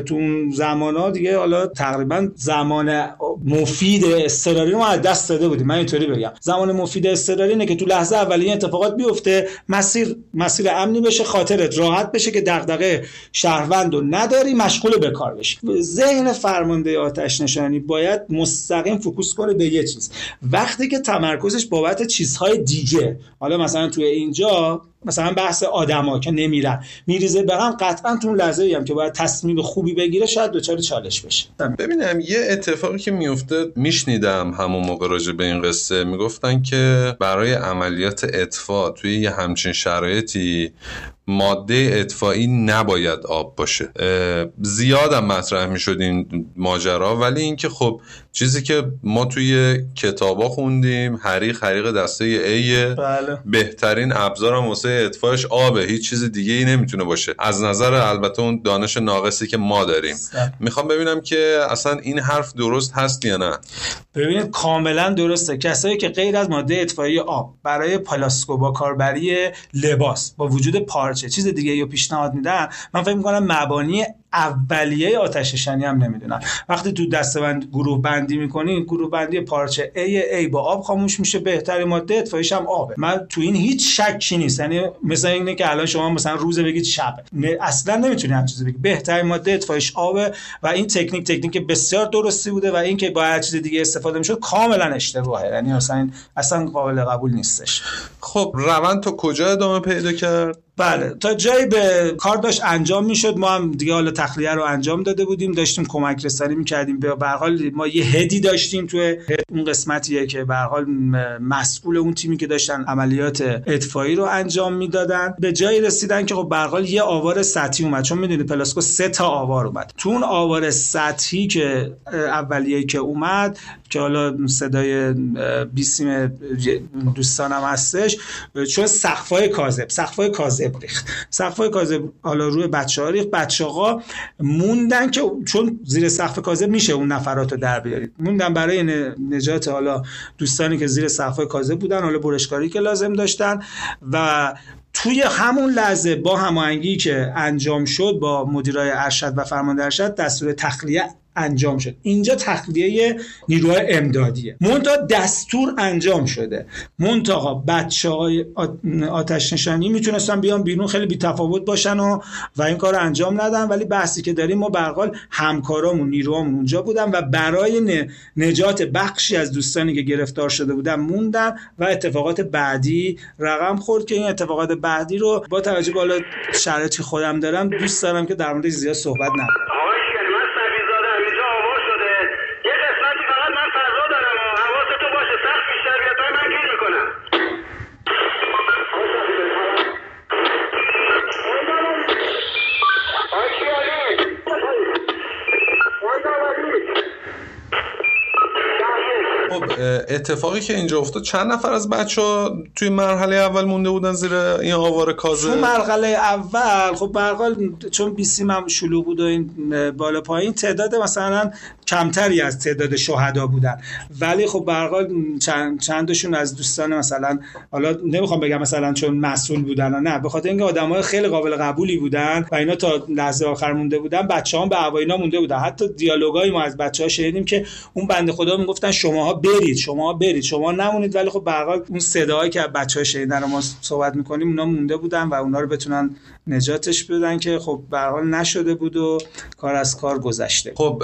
تو اون زمانها دیگه حالا تقریبا زمان مفید اضطراری رو ما از دست داده بودیم. من اینطوری بگم. زمان مفید اضطراری اینه که تو لحظه اولیه اتفاقات بیفته مسیر مسیر امنی بشه خاطرت راحت بشه که دغدغه شهروند رو نداری مشغول به کار بشی. ذهن فرمانده آتش نشانی باید مستقیم فوکوس کنه به یه چیز. وقتی که تمرکزش بابت چیزهای دیگه. حالا مثلا توی اینجا مثلا بحث آدما که نمیرن. میریزه به قطعا تو لحظه هم که باید تصمیم خوبی بگیره شاید دچار چالش بشه. ببینم یه اتفاقی که میفته میشنیدم همون موقع راجع به این قصه. می‌گفتن که برای عملیات اطفاء توی یه همچین شرایطی ماده اطفایی نباید آب باشه. زیادم مطرح می‌شد این ماجرا ولی اینکه خب چیزی که ما توی کتابا خوندیم حریق حریق دسته ای بله. بهترین ابزارم واسه اطفاش آبه هیچ چیز دیگه ای نمی‌تونه باشه. از نظر البته اون دانش ناقصی که ما داریم. می‌خوام ببینم که اصلا این حرف درست هست یا نه. ببینید کاملا درسته. کسایی که غیر از ماده اطفایی آب برای پلاسکو با کاربری لباس با وجود پارچه چیز دیگه رو پیشنهاد میدن؟ من فکر می‌کنم مبانی اولیه آتش نشانی هم نمی‌دونن. وقتی تو دستبند گروه بندی می‌کنی گروه بندی پارچه A A با آب خاموش میشه بهترین ماده اطفاییش هم آبه. من تو این هیچ شکی نیست. یعنی مثلا اینه که الان شما مثلا روز بگید شب اصلا نمی‌تونی هم چیزی بگی. بهترین ماده اطفاییش آبه و این تکنیک تکنیک بسیار درستی بوده و اینکه باید چیز دیگه استفاده می‌شد کاملا اشتباهه. یعنی اصلا این اصلا قابل قبول نیستش. خب روند تا کجا ادامه پیدا کرد؟ بله تا جایی به کار داشت انجام می‌شد. ما هم دیگه حالا تخلیه رو انجام داده بودیم داشتیم کمک رسانی می‌کردیم. به هر حال ما یه هدی داشتیم توی اون قسمتیه که به حال مسئول اون تیمی که داشتن عملیات اطفایی رو انجام می‌دادن. به جایی رسیدن که خب به یه آوار سطحی اومد. چون می‌دونید پلاسکو سه تا آوار اومد. تو اون آوار سطحی که اولیه که اومد که حالا صدای بیسیم دوستانم هستش چون سقفای کاذب سقفای کاذب ریخت. سقفای کاذب حالا روی بچه ها ریخت. بچه ها موندن که چون زیر سقف کاذب میشه اون نفرات رو در بیارید. موندن برای نجات حالا دوستانی که زیر سقفای کاذب بودن حالا برشکاری که لازم داشتن و توی همون لحظه با هماهنگی که انجام شد با مدیرای ارشد و فرمانده ارشد دستور تخلیه انجام شد. اینجا تخلیه نیروهای امدادیه. منتها دستور انجام شده. منتها بچه های آتش نشانی می‌تونستن بیان بیرون خیلی بی تفاوت باشن و و این کار رو انجام ندن. ولی بحثی که داریم ما برقال همکارامون نیروهامون اونجا بودن و برای نجات بخشی از دوستانی که گرفتار شده بودن موندن و اتفاقات بعدی رقم خورد که این اتفاقات بعدی رو با توجه به حالا شرایطی خودم دارم دوست دارم که در موردش زیاد صحبت نکنم. اتفاقی که اینجا افتاد چند نفر از بچه ها توی مرحله اول مونده بودن زیر این آوار تو کازه مرحله اول خب حال چون بیسیم هم شلوغ بود و این بالا پایین تعداد مثلا کمتری از تعداد شهدا بودن. ولی خب به چند چندشون از دوستان مثلا حالا نمی‌خوام بگم مثلا چون مسئول بودن نه به خاطر اینکه آدمای خیلی قابل قبولی بودن و اینا تا لحظه آخر مونده بودن بچه‌ها به هواینا مونده بودن. حتی دیالوگای ما از بچه‌ها شنیدیم که اون بنده خدا می‌گفتن شماها برید برید شما برید شما نمونید. ولی خب به اون صداهایی که بچه های شنیدن ما صحبت می‌کنیم اونا مونده بودن و اونا رو بتونن نجاتش بدن که خب به حال نشده بود و کار از کار گذشته خب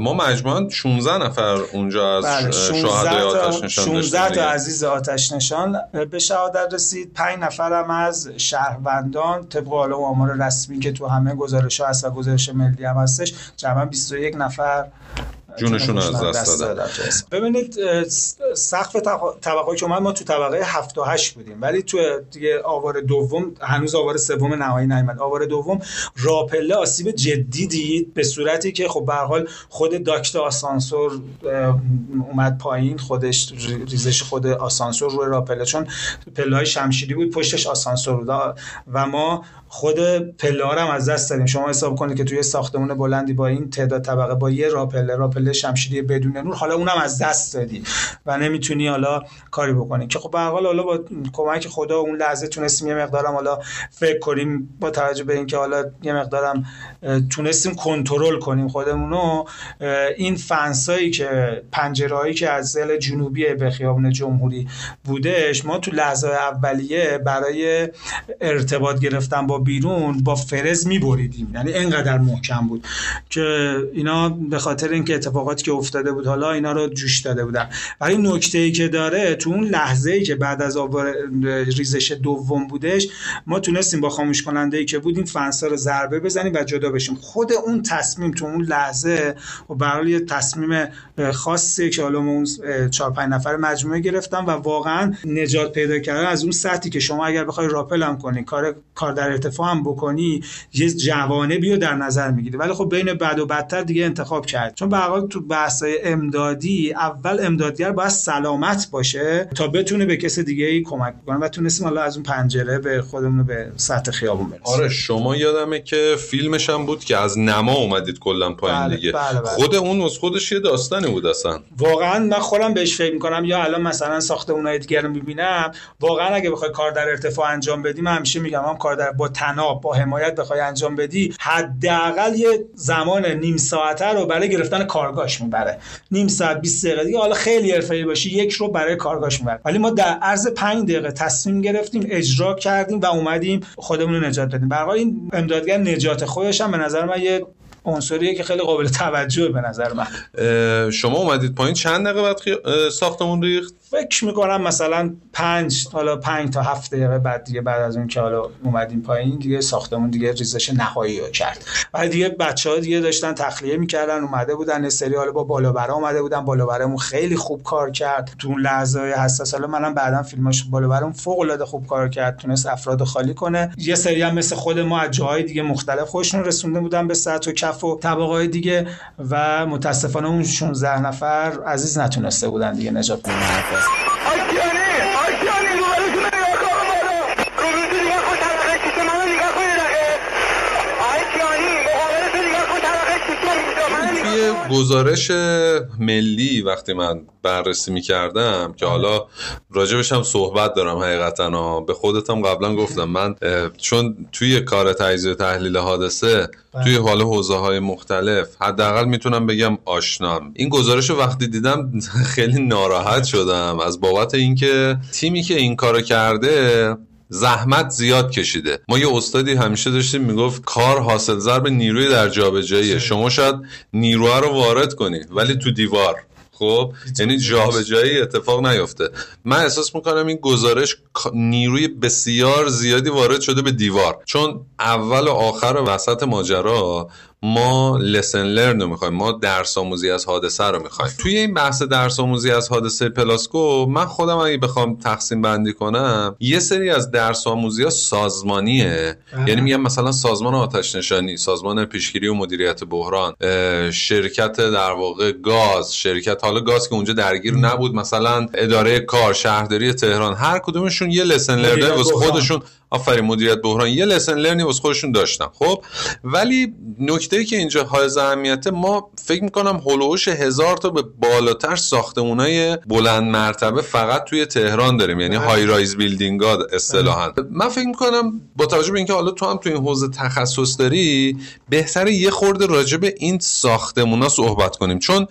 ما مجموعا 16 نفر اونجا از بله اه، 16 شهدای آتش نشان 16 داشتیم تا. عزیز آتش نشان. به شهادت رسید. 5 نفرم از شهروندان طبق حالا آمار رسمی که تو همه گزارش ها هست و گزارش ملی هم هستش جمعا 21 نفر جونشون رو از دست دادن. ببینید سقف طبق- طبقه که اومد ما تو طبقه 7 و 8 بودیم. ولی تو دیگه آوار دوم هنوز آوار سوم نهایی نیومد. آوار دوم راپله آسیب جدی دید به صورتی که خب به هر حال خود داکت آسانسور اومد پایین خودش ری- ریزش خود آسانسور روی راپله. چون پله های شمشیری بود پشتش آسانسور بود. و ما خود پله هم از دست دادیم. شما حساب کنید که توی ساختمون بلندی با این تعداد طبقه با یه راپله راپله شمشیری بدون نور حالا اونم از دست دادی و نمی‌تونی حالا کاری بکنی. که خب به حالا با کمک خدا اون لحظه تونستیم یه مقدارم حالا فکر کنیم با توجه به اینکه حالا یه مقدارم تونستیم کنترل کنیم خودمونو اه، این فنسایی که پنجرهایی که از زل جنوبی به خیابون جمهوری بودش ما تو لحظه اولیه برای ارتباط گرفتن با بیرون با فرز میبریدیم. یعنی انقدر محکم بود که اینا به خاطر اینکه اتفاقاتی که افتاده بود حالا اینا رو جوش داده بودن. ولی نکته ای که داره تو اون لحظه ای که بعد از آوار ریزش دوم بودش ما تونستیم با خاموش کننده ای که بود این فنسا رو ضربه بزنیم و جدا بشیم. خود اون تصمیم تو اون لحظه و حال یه تصمیم خاصی که حالا ما اون چهار پنج نفر مجموعه گرفتم و واقعا نجات پیدا کردن از اون سطحی که شما اگر بخوای راپل هم کنی کار کار در ارتفاع هم بکنی یه جوانبی رو در نظر می‌گیری. ولی خب بین بد و بدتر دیگه انتخاب کرد چون به تو بحث‌های امدادی اول امدادگر باید سلامت باشه تا بتونه به کس دیگه ای کمک کنه و تونستیم حالا از اون پنجره به خودمون به سطح خیابون برسیم. آره شما یادمه که فیلمش هم بود که از نما اومدید کلا پایین بله، دیگه. بله، بله. خود اون از خودش یه داستانی بود اصلا. واقعا من خودم بهش فکر می‌کنم یا الان مثلا ساختمونای دیگر رو می‌بینم واقعا اگه بخوای کار در ارتفاع انجام بدی من همیشه میگم هم کار در با تناب با حمایت بخوای انجام بدی حداقل یه زمان نیم ساعته رو برای گرفتن کارگاش می‌بره. نیم ساعت 20 دقیقه دیگه حالا خیلی حرفه‌ای باشی یک رو برای کارگاش می‌بره. ولی ما در عرض 5 دقیقه تصمیم گرفتیم اجرا کردیم و اومدیم خودمون رو نجات بدیم. برای این امدادگر نجات خودش هم به نظر من یه عنصریه که خیلی قابل توجه به نظر من. شما اومدید پایین چند دقیقه بعد ساختمون ریخت؟ فکر می‌کنم مثلا پنج حالا پنج تا هفت دقیقه بعد دیگه بعد از اون که حالا اومدیم پایین دیگه ساختمون دیگه ریزش نهایی رو کرد. ولی دیگه بچه ها دیگه داشتن تخلیه می‌کردن اومده بودن سری حالا با بالابره اومده بودن بالابرمون خیلی خوب کار کرد. تو اون لحظه های حساس حالا منم بعدا فیلماش بالابرمون فوق العاده خوب کار کرد تونست افراد خالی کنه. یه سری هم مثل خود ما از جاهای دیگه مختلف خوششون رسونده بودن به سطح و کف و طبقه دیگه و متاسفانه اون 16 نفر عزیز نتونسته بودن دیگه نجات بدن آکیانی آکیانی رو براتون نگاه کن بالا رو روزی نگاه کن طبقه شیشه منو نگاه کن یه دقیقه آکیانی مقابلتو نگاه کن طبقه شیشه اینجا منو نگاه توی گزارش ملی وقتی من بررسی می‌کردم که حالا راجبش هم صحبت دارم حقیقتا. ها. به خودتم قبلا گفتم. من چون توی کار تجزیه و تحلیل حادثه توی حال حوزه های مختلف حداقل می‌تونم بگم آشنام. این گزارش رو وقتی دیدم خیلی ناراحت شدم. از بابت اینکه تیمی که این کارو کرده زحمت زیاد کشیده. ما یه استادی همیشه داشتیم می‌گفت کار حاصل ضرب نیروی در جابجاییه. شما شاید نیروها رو وارد کنی ولی تو دیوار. خب؟ یعنی جابجایی اتفاق نیفته. من احساس می‌کنم این گزارش نیروی بسیار زیادی وارد شده به دیوار. چون اول و آخر و وسط ماجرا ما لسن لرن رو می‌خوایم ما درس آموزی از حادثه رو می‌خوایم. توی این بحث درس آموزی از حادثه پلاسکو من خودم اگه بخوام تقسیم بندی کنم یه سری از درس آموزی ها سازمانیه. یعنی میگم مثلا سازمان آتش نشانی سازمان پیشگیری و مدیریت بحران شرکت در واقع گاز شرکت حالا گاز که اونجا درگیر نبود مثلا اداره کار شهرداری تهران هر کدومشون یه لسن مدیریت واسه. خودشون آفرین مدیریت بحران. یه لسن لرنی واسه خودشون داشتن. خب ولی نکته ای که اینجا حائز اهمیته ما فکر می‌کنم هلوش هزار تا به بالاتر ساختمونای بلند مرتبه فقط توی تهران داریم. یعنی های رایز بیلدینگ ها اصطلاحا. من فکر می‌کنم با توجه به اینکه حالا تو هم تو این حوزه تخصص داری بهتر یه خورده راجع به این ساختمونا صحبت کنیم. چون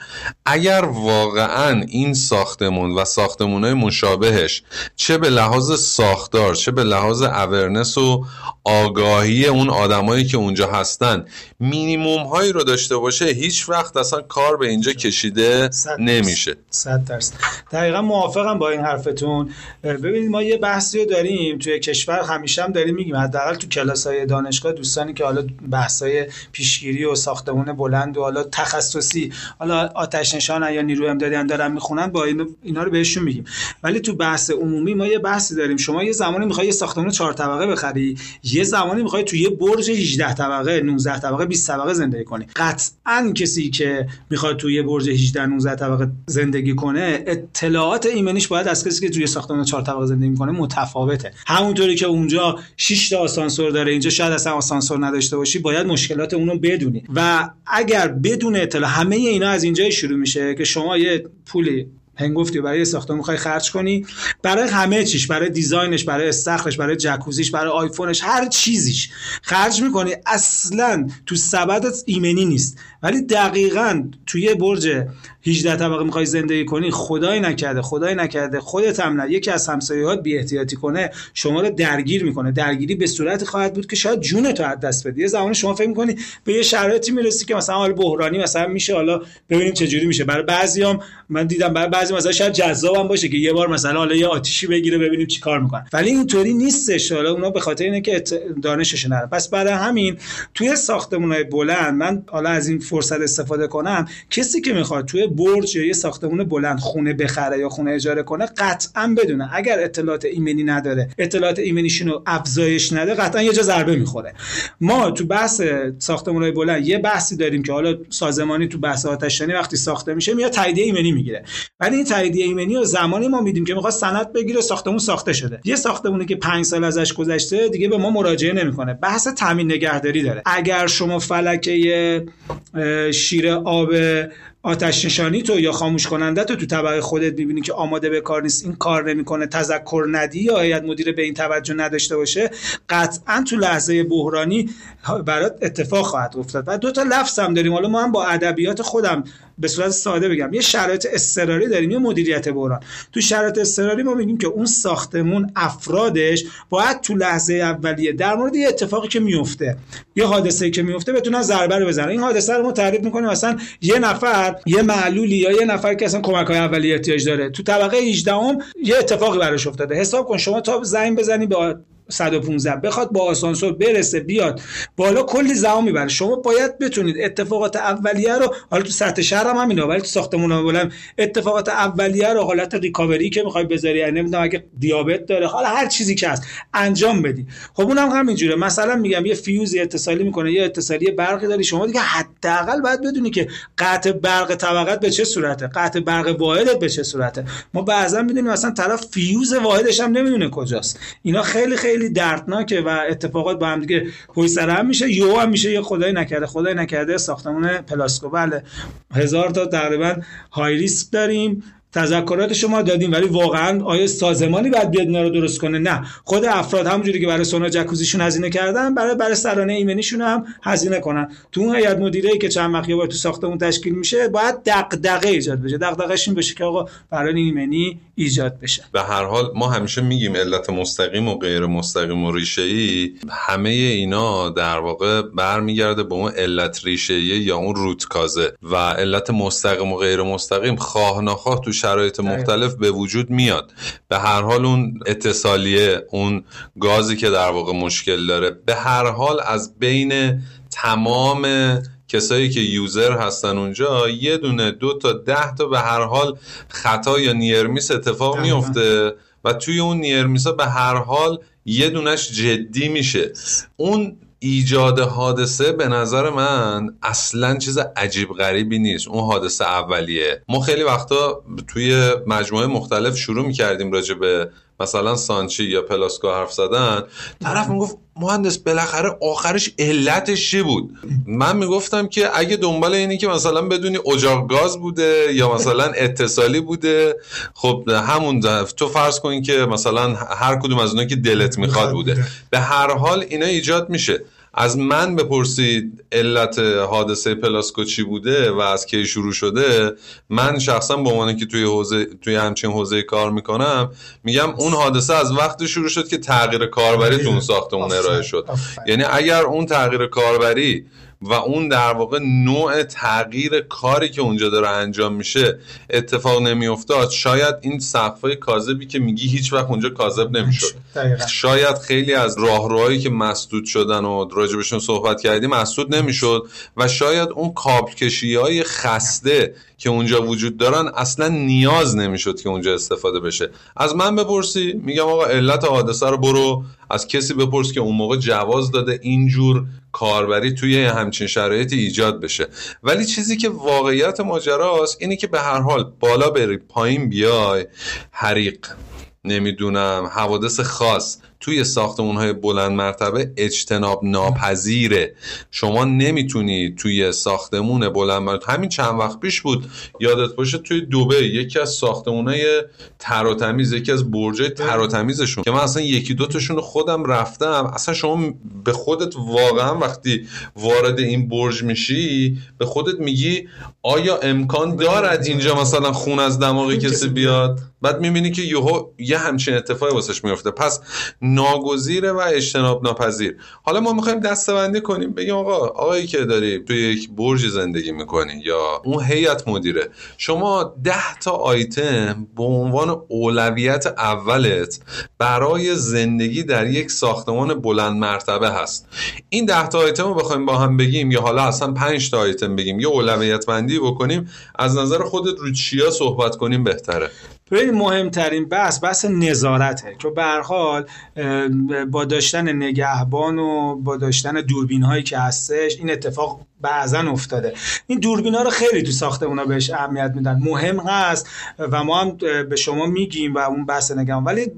اگر واقعا این ساختمون و ساختمونای مشابهش چه به لحاظ ساختار چه به لحاظ اورنس و آگاهی اون آدمایی که اونجا هستن. مینیموم هایی رو داشته باشه هیچ وقت اصلا کار به اینجا کشیده نمیشه. صد درصد. دقیقا موافقم با این حرفتون. ببینید ما یه بحثی رو داریم توی کشور همیشه هم داریم میگیم. حداقل تو کلاس های دانشگاه دوستانی که حالا بحث های پیشگیری و ساختمون بلند و حالا تخصصی حالا آتش نشان یا نیروی امدادی دارن می‌خونن با اینا رو بهشون میگیم. ولی تو بحث عمومی ما یه بحثی داریم. شما یه زمانی می‌خوای یه ساختمان چهار طبقه بخری یه زمانی می‌خوای تو یه برج 18 طبقه 19 طبقه 20 طبقه زندگی کنی. قطعا کسی که می‌خواد توی یه برج 18 19 طبقه زندگی کنه اطلاعات ایمنیش باید از کسی که توی ساختمان چهار طبقه زندگی می‌کنه متفاوته. همونطوری که اونجا 6 تا آسانسور داره اینجا شاید اصلا آسانسور نداشته باشی باید مشکلات اونو بدونی. و اگر بدون اطلاع همه اینا از اینجای شروع میشه که شما یه پولی هنگفتی برای ساختمان می‌خوای خرج کنی؟ برای همه چیش برای دیزاینش برای استخرش برای جکوزیش برای آیفونش هر چیزیش خرج می‌کنی. اصلا تو سبدت ایمنی نیست. ولی دقیقا توی برج 18 طبقه می‌خوای زندگی کنی خدای نکرده خدای نکرده خودت هم نه. یکی از همسایه‌هات بی احتیاطی کنه شما رو درگیر می‌کنه. درگیری به صورت خواهد بود که شاید جون تو از دست بدی یه زمانی شما فکر می‌کنی به یه شرایطی می‌رسی که مثلا حال بحرانی مثلا میشه. حالا ببینیم چه جوری میشه. برای بعضیام من دیدم برای بعضی مثلا شاید جذابم باشه که یه بار مثلا حالا یه آتیشی بگیره ببینیم چیکار می‌کنه ولی اینطوری نیستش. حالا اونا به خاطر اینه که دانشش ندارن پس برای همین توی ساختمان‌های بلند من حالا از این فرصت استفاده کنم کسی که می‌خواد توی برج یا یه ساختمون بلند خونه بخره یا خونه اجاره کنه قطعا بدونه. اگر اطلاعات ایمنی نداره اطلاعات ایمنیشون رو افزایش نده قطعا یه جا ضربه می‌خوره. ما تو بحث ساختمان‌های بلند یه بحثی داریم که حالا سازمانی تو بحث آتش‌نشانی وقتی ساخته میشه میاد تاییدیه ایمنی می‌گیره. ولی این تاییدیه ایمنی رو زمانی ما میدیم که می‌خواد سند بگیره ساختمون ساخته شده. یه ساختمونی که 5 سال ازش گذشته دیگه به ما مراجعه نمی‌کنه. بحث تامین نگهداری داره. اگر شما فلکه شیر آب آتش نشانی تو یا خاموش کننده تو تو طبقه خودت می‌بینی که آماده به کار نیست این کار نمی‌کنه تذکر ندی یا هیئت مدیره به این توجه نداشته باشه؟ قطعا تو لحظه بحرانی برات اتفاق خواهد افتاد. و دو تا لفظ هم داریم. حالا ما هم با ادبیات خودم به صورت ساده بگم. یه شرایط اضطراری داریم یه مدیریت بحران. تو شرایط اضطراری ما میگیم که اون ساختمون افرادش باید تو لحظه اولیه در مورد یه اتفاقی که میفته یه حادثه که میفته بتونن ضربه رو بزنن. این حادثه رو ما تعریف می‌کنیم. مثلا یه نفر یه معلولی یا یه نفر که اصلا کمک های اولیه احتیاج داره. تو طبقه 18 ام یه اتفاقی براش افتاده. حساب کن شما تا زنگ بزنی به 115 بخواد با آسانسور برسه بیاد. بالا کلی زمان می‌بره. شما باید بتونید اتفاقات اولیه رو حالا تو سطح شهر هم همینا ولی تو ساختمون بلند اتفاقات اولیه رو حالت ریکاوری که می‌خوای بذاری یعنی نمی‌دونم اگه دیابت داره حالا هر چیزی که هست انجام بدی. خب اونم هم همینجوره. مثلا میگم یه فیوزی اتصالی می‌کنه یه اتصالی برقی داری شما دیگه حداقل باید بدونی که قطع برق طبقت به چه صورته قطع برق واحدت به چه صورته. ما بعضا می‌دونیم مثلا طرف فیوز واحدش هم نمی‌دونه کجاست. اینا خیلی خیلی خیلی دردناکه و اتفاقات با هم دیگه پشت سر هم میشه. یهو هم میشه یه خدای نکرده خدای نکرده ساختمون پلاسکو. بله هزار تا تقریبا های ریسک داریم. تذکرات شما دادیم ولی واقعا آیا سازمانی باید بیاد اینا رو درست کنه؟ نه. خود افراد همونجوری که برای سونا جکوزیشون هزینه کردن برای برای سرانه ایمنیشون هم هزینه کنن. تو اون هیئت مدیره ای که چند وقت تو ساختمون تشکیل میشه باید دغدغه ایجاد بشه. دغدغه‌ش این بشه که آقا برای ایمنی ایجاد بشه. به هر حال ما همیشه میگیم علت مستقیم و غیر مستقیم و ریشه ای همه اینا در واقع برمیگرده به اون علت ریشه یا اون روت کازه و علت مستقیم و غیر مستقیم خواه نخواه تو شرایط مختلف به وجود میاد. به هر حال اون اتصالیه اون گازی که در واقع مشکل داره به هر حال از بین تمام کسایی که یوزر هستن اونجا یه دونه دو تا ده تا به هر حال خطا یا نیرمیس اتفاق میفته و توی اون نیرمیس ها به هر حال یه دونش جدی میشه. اون ایجاد حادثه به نظر من اصلا چیز عجیب غریبی نیست. اون حادثه اولیه. ما خیلی وقتا توی مجموعه مختلف شروع می‌کردیم راجع به مثلا سانچی یا پلاسکو حرف زدن. طرف می‌گفت مهندس بالاخره آخرش علتش چی بود؟ من می‌گفتم که اگه دنبال اینی که مثلا بدونی اجاق گاز بوده یا مثلا اتصالی بوده خب همون تو فرض کن که مثلا هر کدوم از اونها که دلت می‌خواد بوده. به هر حال اینا ایجاد میشه. از من بپرسید علت حادثه پلاسکو چی بوده و از کی شروع شده من شخصا به عنوان که توی حوزه توی همچین حوزه کار می‌کنم میگم اون حادثه از وقتی شروع شد که تغییر کاربری تو اون ساختمون ارائه شد. یعنی اگر اون تغییر کاربری و اون در واقع نوع تغییر کاری که اونجا داره انجام میشه اتفاق نمیافتاد. شاید این سقفای کاذبی که میگی هیچ وقت اونجا کاذب نمی‌شد. شاید خیلی از راهروهایی که مسدود شدن و راجبشون صحبت کردیم مسدود نمی‌شد و شاید اون کابل کشی های خسته که اونجا وجود دارن اصلا نیاز نمی‌شد که اونجا استفاده بشه. از من بپرسی میگم آقا علت حادثه رو برو. از کسی بپرس که اون موقع جواز داده اینجور کاربری توی همچین شرایطی ایجاد بشه. ولی چیزی که واقعیت ماجراست اینه که به هر حال بالا بری پایین بیای. حریق نمی‌دونم حوادث خاص. توی ساختمون های بلند مرتبه اجتناب ناپذیره. شما نمی‌تونی توی ساختمون بلند مرتبه همین چند وقت پیش بود یادت باشه توی دوبه یکی از ساختمون های تر و تمیز یکی از برجای تر و تمیزشون که من اصلا یکی دوتاشون رو خودم رفتم. اصلا شما به خودت واقعا وقتی وارد این برج میشی به خودت میگی آیا امکان دارد اینجا مثلا خون از دماغی کسی بیاد؟ بعد می‌بینی که یهو یه همچین اتفاقی واسش میفته پس ناگزیره و اجتناب ناپذیر حالا ما می‌خوایم دستبندی کنیم بگیم آقا آقایی که داری توی یک برج زندگی می‌کنی یا اون هیئت مدیره شما ده تا آیتم به عنوان اولویت اولت برای زندگی در یک ساختمان بلند مرتبه هست. این ده تا آیتم رو بخوایم با هم بگیم یا حالا اصلا پنج تا آیتم بگیم. یا اولویت بندی بکنیم از نظر خودت رو چیا صحبت کنیم بهتره؟ ببین مهمترین بحث بحث نظارته. که به حال با داشتن نگهبان و با داشتن دوربین هایی که هستش این اتفاق بعضا افتاده. این دوربین ها رو خیلی تو ساختمون ها بهش اهمیت میدن. مهم هست و ما هم به شما میگیم و اون بحث نگم ولی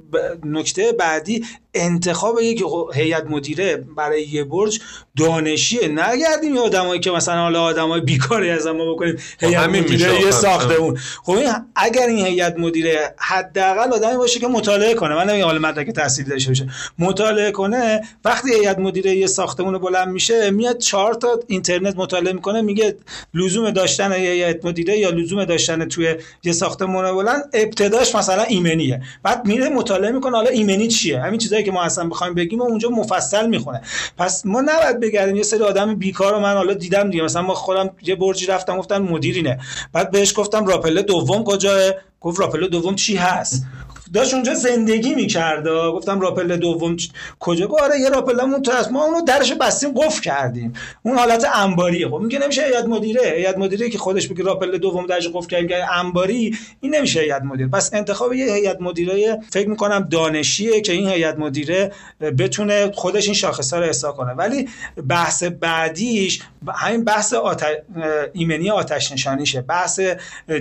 نکته بعدی انتخاب یک هیئت مدیره برای یه برج دانشیه. نگردیم یه آدمایی که مثلا حالا آدمای بیکاری از ما بکنیم هیئت همین مدیره یه. ساختمون. خب این اگر این هیئت مدیره حداقل آدمی باشه که مطالعه کنه. من نمیگم حالا مدرک تحصیلی داشته باشه. مطالعه کنه وقتی هیئت مدیره یه ساختمون بلند میشه میاد چهار تا اینترنت مطالعه می‌کنه میگه لزوم داشتن یه مدیره یا لزوم داشتن توی یه ساختمون بلند ابتداش مثلا ایمنیه. بعد میره مطالعه می‌کنه حالا ایمنی چیه؟ همین چیزایی که ما اصلا بخوایم بگیم و اونجا مفصل می‌خونه. پس ما نباید بگردیم یه سری آدم بیکار رو من حالا دیدم دیگه. مثلا ما خودم یه برجی رفتم گفتن مدیرینه. بعد بهش گفتم راپله دوم کجاه؟ گفت راپله دوم چی هست؟ داشت اونجا زندگی می‌کرد. گفتم راپله دوم کجا؟ گفت آره یه راپلمون تو هست. ما اونو درش بستیم قفل کردیم. اون حالت انباریه خب میگه نمیشه هیئت مدیره. هیئت مدیره که خودش بگه راه پله دوم درش قفل کردیم انباری این نمیشه هیئت مدیره پس انتخاب یه هیئت مدیره فکر می‌کنم دانشیه که این هیئت مدیره بتونه خودش این شاخص ها رو احصا کنه. ولی بحث بعدیش همین بحث آت... ایمنی آتش نشانیشه بحث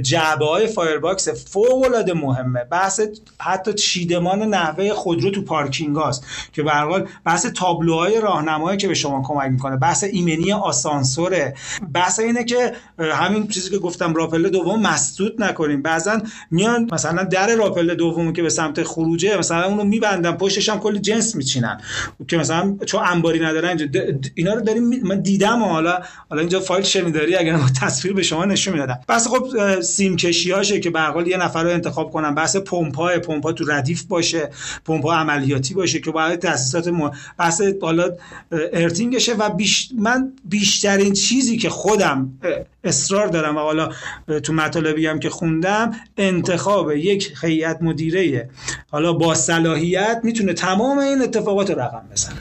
جعبه های fire box فوق العاده مهمه. بحث حتی چیدمان نحوه خودرو تو پارکینگ هاست که به حال بحث تابلوهای راهنمایی که به شما کمک می‌کنه بحث ایمنی آسانسوره. بحث اینه که همین چیزی که گفتم راپله دوم مسدود نکنیم. بعضا میان مثلا در راپله دوم که به سمت خروجه مثلا اونو میبندن پشتش هم کلی جنس میچینن. که مثلا چون انباری ندارن اینجا اینا رو داریم من دیدم حالا حالا اینجا فایل شنیداری اگر ما تصویر به شما نشون می‌دادم. بس خب سیم کشی هاشه که به یه نفر رو انتخاب کنن. بحث پمپ های پمپ ها تو ردیف باشه پمپ ها عملیاتی باشه که باید تاسیسات م... بحث حالا اه، ارتینگشه و بیش... من بیشترین چیزی که خودم اصرار دارم و حالا تو مطالبی هم که خوندم انتخاب یک هیئت مدیره حالا با صلاحیت می‌تونه تمام این اتفاقات رو رقم بزنه.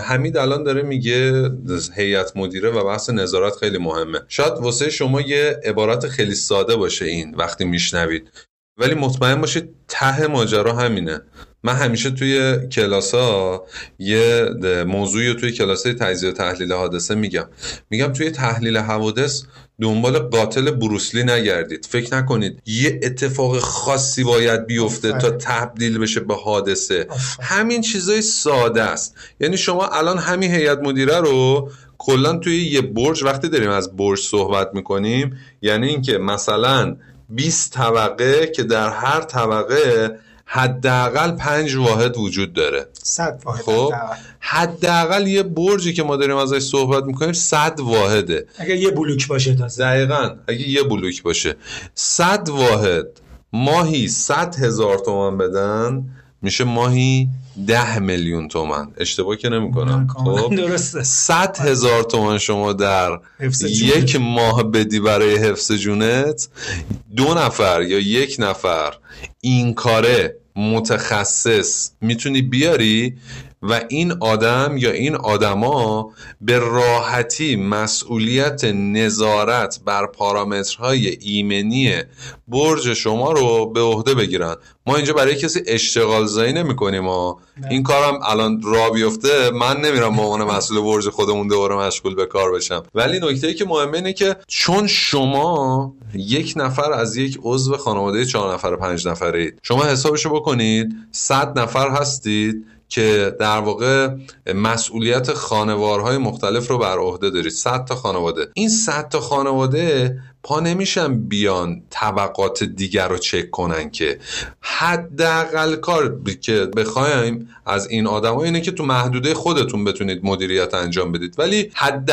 حمید الان داره میگه هیئت مدیره و بحث نظارت خیلی مهمه. شاید واسه شما یه عبارت خیلی ساده باشه این وقتی میشنوید. ولی مطمئن باشید ته ماجرا همینه. من همیشه توی کلاس ها یه موضوعی رو توی کلاس های تجزیه و تحلیل حادثه میگم. میگم توی تحلیل حوادث دنبال قاتل بروسلی نگردید. فکر نکنید یه اتفاق خاصی باید بیفته تا تبدیل بشه به حادثه. همین چیزای ساده است. یعنی شما الان همین هیئت مدیره رو کلا توی یه برج وقتی داریم از برج صحبت می‌کنیم یعنی اینکه مثلا 20 طبقه که در هر طبقه حداقل پنج واحد وجود داره. صد واحد خب؟ حداقل. یه برجی که ما داریم ازش صحبت می‌کنیم صد واحده. اگه یه بلوک باشه تازه. دقیقا اگه یه بلوک باشه. صد واحد ماهی صد هزار تومن بدن میشه ماهی ده میلیون تومن. اشتباه که نمی کنم خب؟ درسته. صد هزار تومن شما در یک ماه بدی برای حفظ جونت. دو نفر یا یک نفر این کاره متخصص می‌تونی بیاری؟ و این آدم یا این آدما به راحتی مسئولیت نظارت بر پارامترهای ایمنی برج شما رو به عهده بگیرن. ما اینجا برای کسی اشتغال زایی نمی کنیم ها. این کارم الان را بیفته من نمیرم به عنوان مسئول برج خودمون دوباره مشغول به کار بشم. ولی نکته ای که مهمه اینه که چون شما یک نفر از یک عضو خانواده چهار نفر پنج نفره اید شما حسابشو بکنید صد نفر هستید که در واقع مسئولیت خانوارهای مختلف رو بر عهده دارید. 100 تا خانواده. این 100 تا خانواده پا نمیشن بیان طبقات دیگر رو چک کنن که حداقل کار که بخوایم از این آدم اینه که تو محدوده خودتون بتونید مدیریت انجام بدید. ولی حد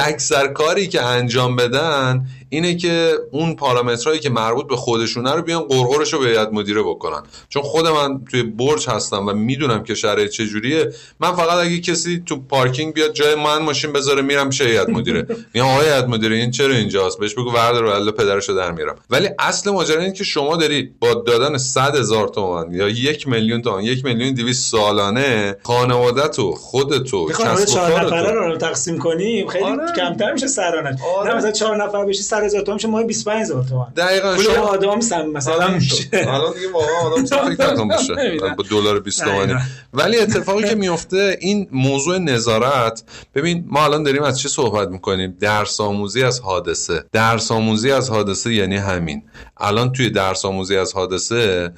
کاری که انجام بدن اینه که اون پارامترهایی که مربوط به خودشونه رو بیان قرقرش رو به هیئت مدیره بکنن. چون خود من توی برج هستم و می‌دونم که شرایط چجوریه. من فقط اگه کسی تو پارکینگ بیاد جای من ماشین بذاره میرم پیش هیئت مدیره. میگم آقای هیئت مدیره این چرا اینجاست؟ بهش بگو وردار الله پدرشو در میرم ولی اصل ماجرا اینه که شما داری با دادن 100 هزار تومان یا یک میلیون تومان یک میلیون 200 سالانه خانواده تو خودتو کسب چهار نفره رو تقسیم کنیم خیلی آره. کمتر میشه سرانه آره. نه مثلا چهار نفر بشی 100 هزار تومان میشه ماه 25 هزار تومان دقیقاً. شما آدم سم مثلا میشه. الان دیگه واقعا آدم فکر نکنم بشه با دلار 20 تومانی ولی اتفاقی که میفته این موضوع نظارت ببین ما الان داریم از چه صحبت می‌کنیم؟ درس آموزی از حادثه. درس آموزی از حادثه یعنی همین. الان توی درس آموزی از حادثه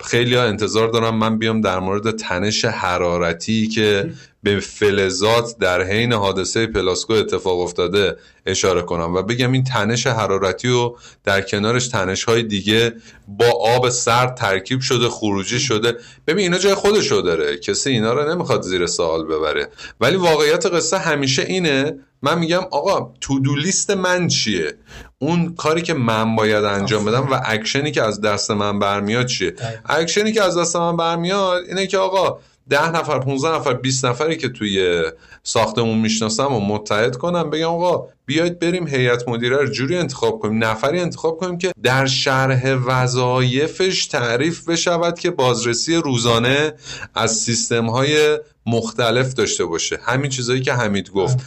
خیلی ها انتظار دارم من بیام در مورد تنش حرارتی که به فلزات در حین حادثه پلاسکو اتفاق افتاده اشاره کنم و بگم این تنش حرارتی و در کنارش تنش های دیگه با آب سرد ترکیب شده خروجی شده. ببین اینا جای خودشو داره. کسی اینا رو نمی‌خواد زیر سوال ببره. ولی واقعیت قصه همیشه اینه. من میگم آقا تو لیست من چیه؟ اون کاری که من باید انجام بدم و اکشنی که از دست من برمیاد چیه؟ اکشنی که از دست من برمیاد اینه که آقا ده نفر 15 نفر 20 نفری که توی ساختمون می‌شناسم و متحد کنم بگم آقا بیاید بریم هیئت مدیره رو جوری انتخاب کنیم نفری انتخاب کنیم که در شرح وظایفش تعریف بشود که بازرسی روزانه از سیستم های مختلف داشته باشه. همین چیزایی که حمید گفت.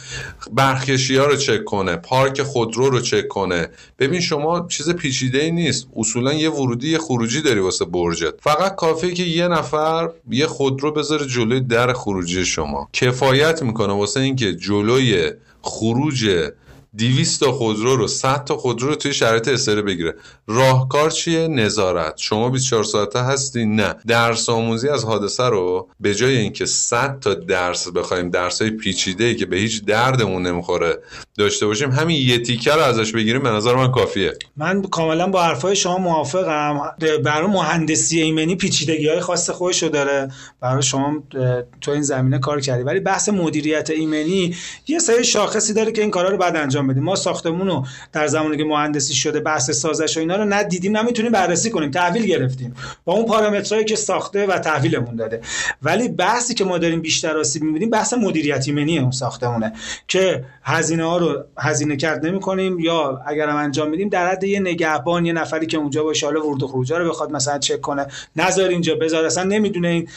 برخکشی ها رو چک کنه پارک خودرو رو چک کنه. ببین شما چیز پیچیده ای نیست. اصولا یه ورودی یه خروجی داری واسه برجت. فقط کافیه که یه نفر یه خودرو بذاره جلوی در خروجی شما. کفایت می‌کنه واسه اینکه جلوی خروج 200 تا خودرو رو 100 تا خودرو رو توی شرایط استره بگیره. راهکار چیه؟ نظارت. شما 24 ساعته هستی؟ نه. درس آموزی از حادثه رو به جای اینکه 100 تا درس بخوایم درس های پیچیده که به هیچ دردمون نمی‌خوره داشته باشیم همین یه تیکه رو ازش بگیریم به نظر من کافیه. من کاملا با حرفای شما موافقم. برای مهندسی ایمنی پیچیدگی های خاص خودشو داره. برای شما تو این زمینه کار کردی. ولی بحث مدیریت ایمنی یه سری شاخصی داره که این کارا رو بعد انجام انجام بدیم. ما ساختمون رو در زمانی که مهندسی شده بحث سازش و اینا رو ندیدیم نمی‌تونیم بررسی کنیم. تحویل گرفتیم. با اون پارامترهایی که ساخته و تحویلمون داده. ولی بحثی که ما داریم بیشتر آسیب می‌بینیم بحث مدیریت ایمنی اون ساختمونه. که هزینه ها رو هزینه کرد نمی کنیم یا اگر هم انجام میدیم در حد یه نگهبان یه نفری که اونجا باشه حالا ورود و خروجا رو بخواد مثلا چک کنه نظر اینجا بذار اصلا نمی‌دونه این.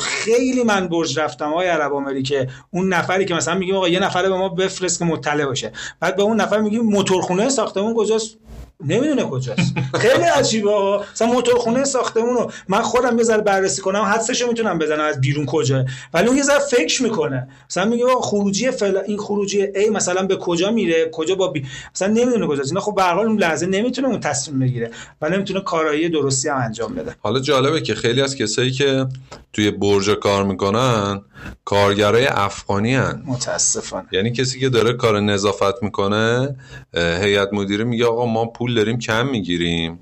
خیلی من برج رفتم آقای عرب آمریکه اون نفری که مثلا میگیم آقا یه نفر به ما بفرست که مطلع باشه. بعد به اون نفر میگیم موتورخونه ساختمون کجاست؟ نمی‌دونه کجاست. خیلی عجیبه مثلا موتورخونه ساختمون رو من خودم یه ذره بررسی کنم حدسشو می‌تونم بزنم از بیرون کجا. ولی اون یه ذره فکر می‌کنه. مثلا میگه خروجی فل... این خروجی A مثلا به کجا میره؟ کجا با بی... مثلا نمی‌دونه کجاست. اینا خب به هر اون لحظه نمی‌تونه اون تصمیم بگیره و نمی‌تونه کارایی درستی هم انجام بده. حالا جالبه که خیلی از کسایی که توی برج کار می‌کنن کارگرای افغانی هن. متاسفانه یعنی کسی که داره کار نظافت می‌کنه هیئت مدیره میگه آقا ما پول داریم کم می‌گیریم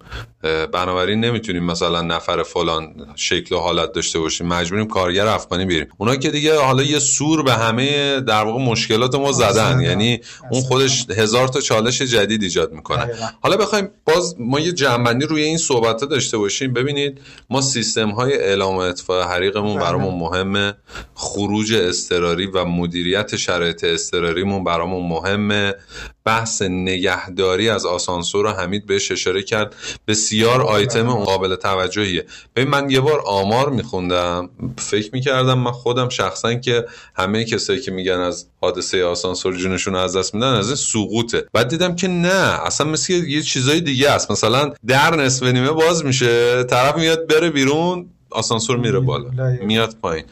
بنابراین نمی‌تونیم مثلا نفر فلان شکل و حالت داشته باشیم. مجبوریم کارگر افغانی بیاریم. اونا که دیگه حالا یه سور به همه در واقع مشکلات ما زدن. یعنی اون خودش هزار تا چالش جدید ایجاد می‌کنه. حالا بخوایم باز ما یه جنبندی روی این صحبت داشته باشیم. ببینید ما سیستم های اعلام اطفاء حریقمون برامون مهمه. خروج اضطراری و مدیریت شرایط اضطراریمون برامون مهمه. بحث نگهداری از آسانسور رو حمید بهش اشاره کرد. بسیار آیتم قابل توجهیه. ببین من یه بار آمار میخوندم. فکر می‌کردم من خودم شخصا که همه کسایی که میگن از حادثه آسانسور جونشون از دست میدن از این سقوطه. بعد دیدم که نه اصلا مثل یه چیزای دیگه است. مثلا در نصف نیمه باز میشه طرف میاد بره بیرون. آسانسور میره بالا میاد پایین.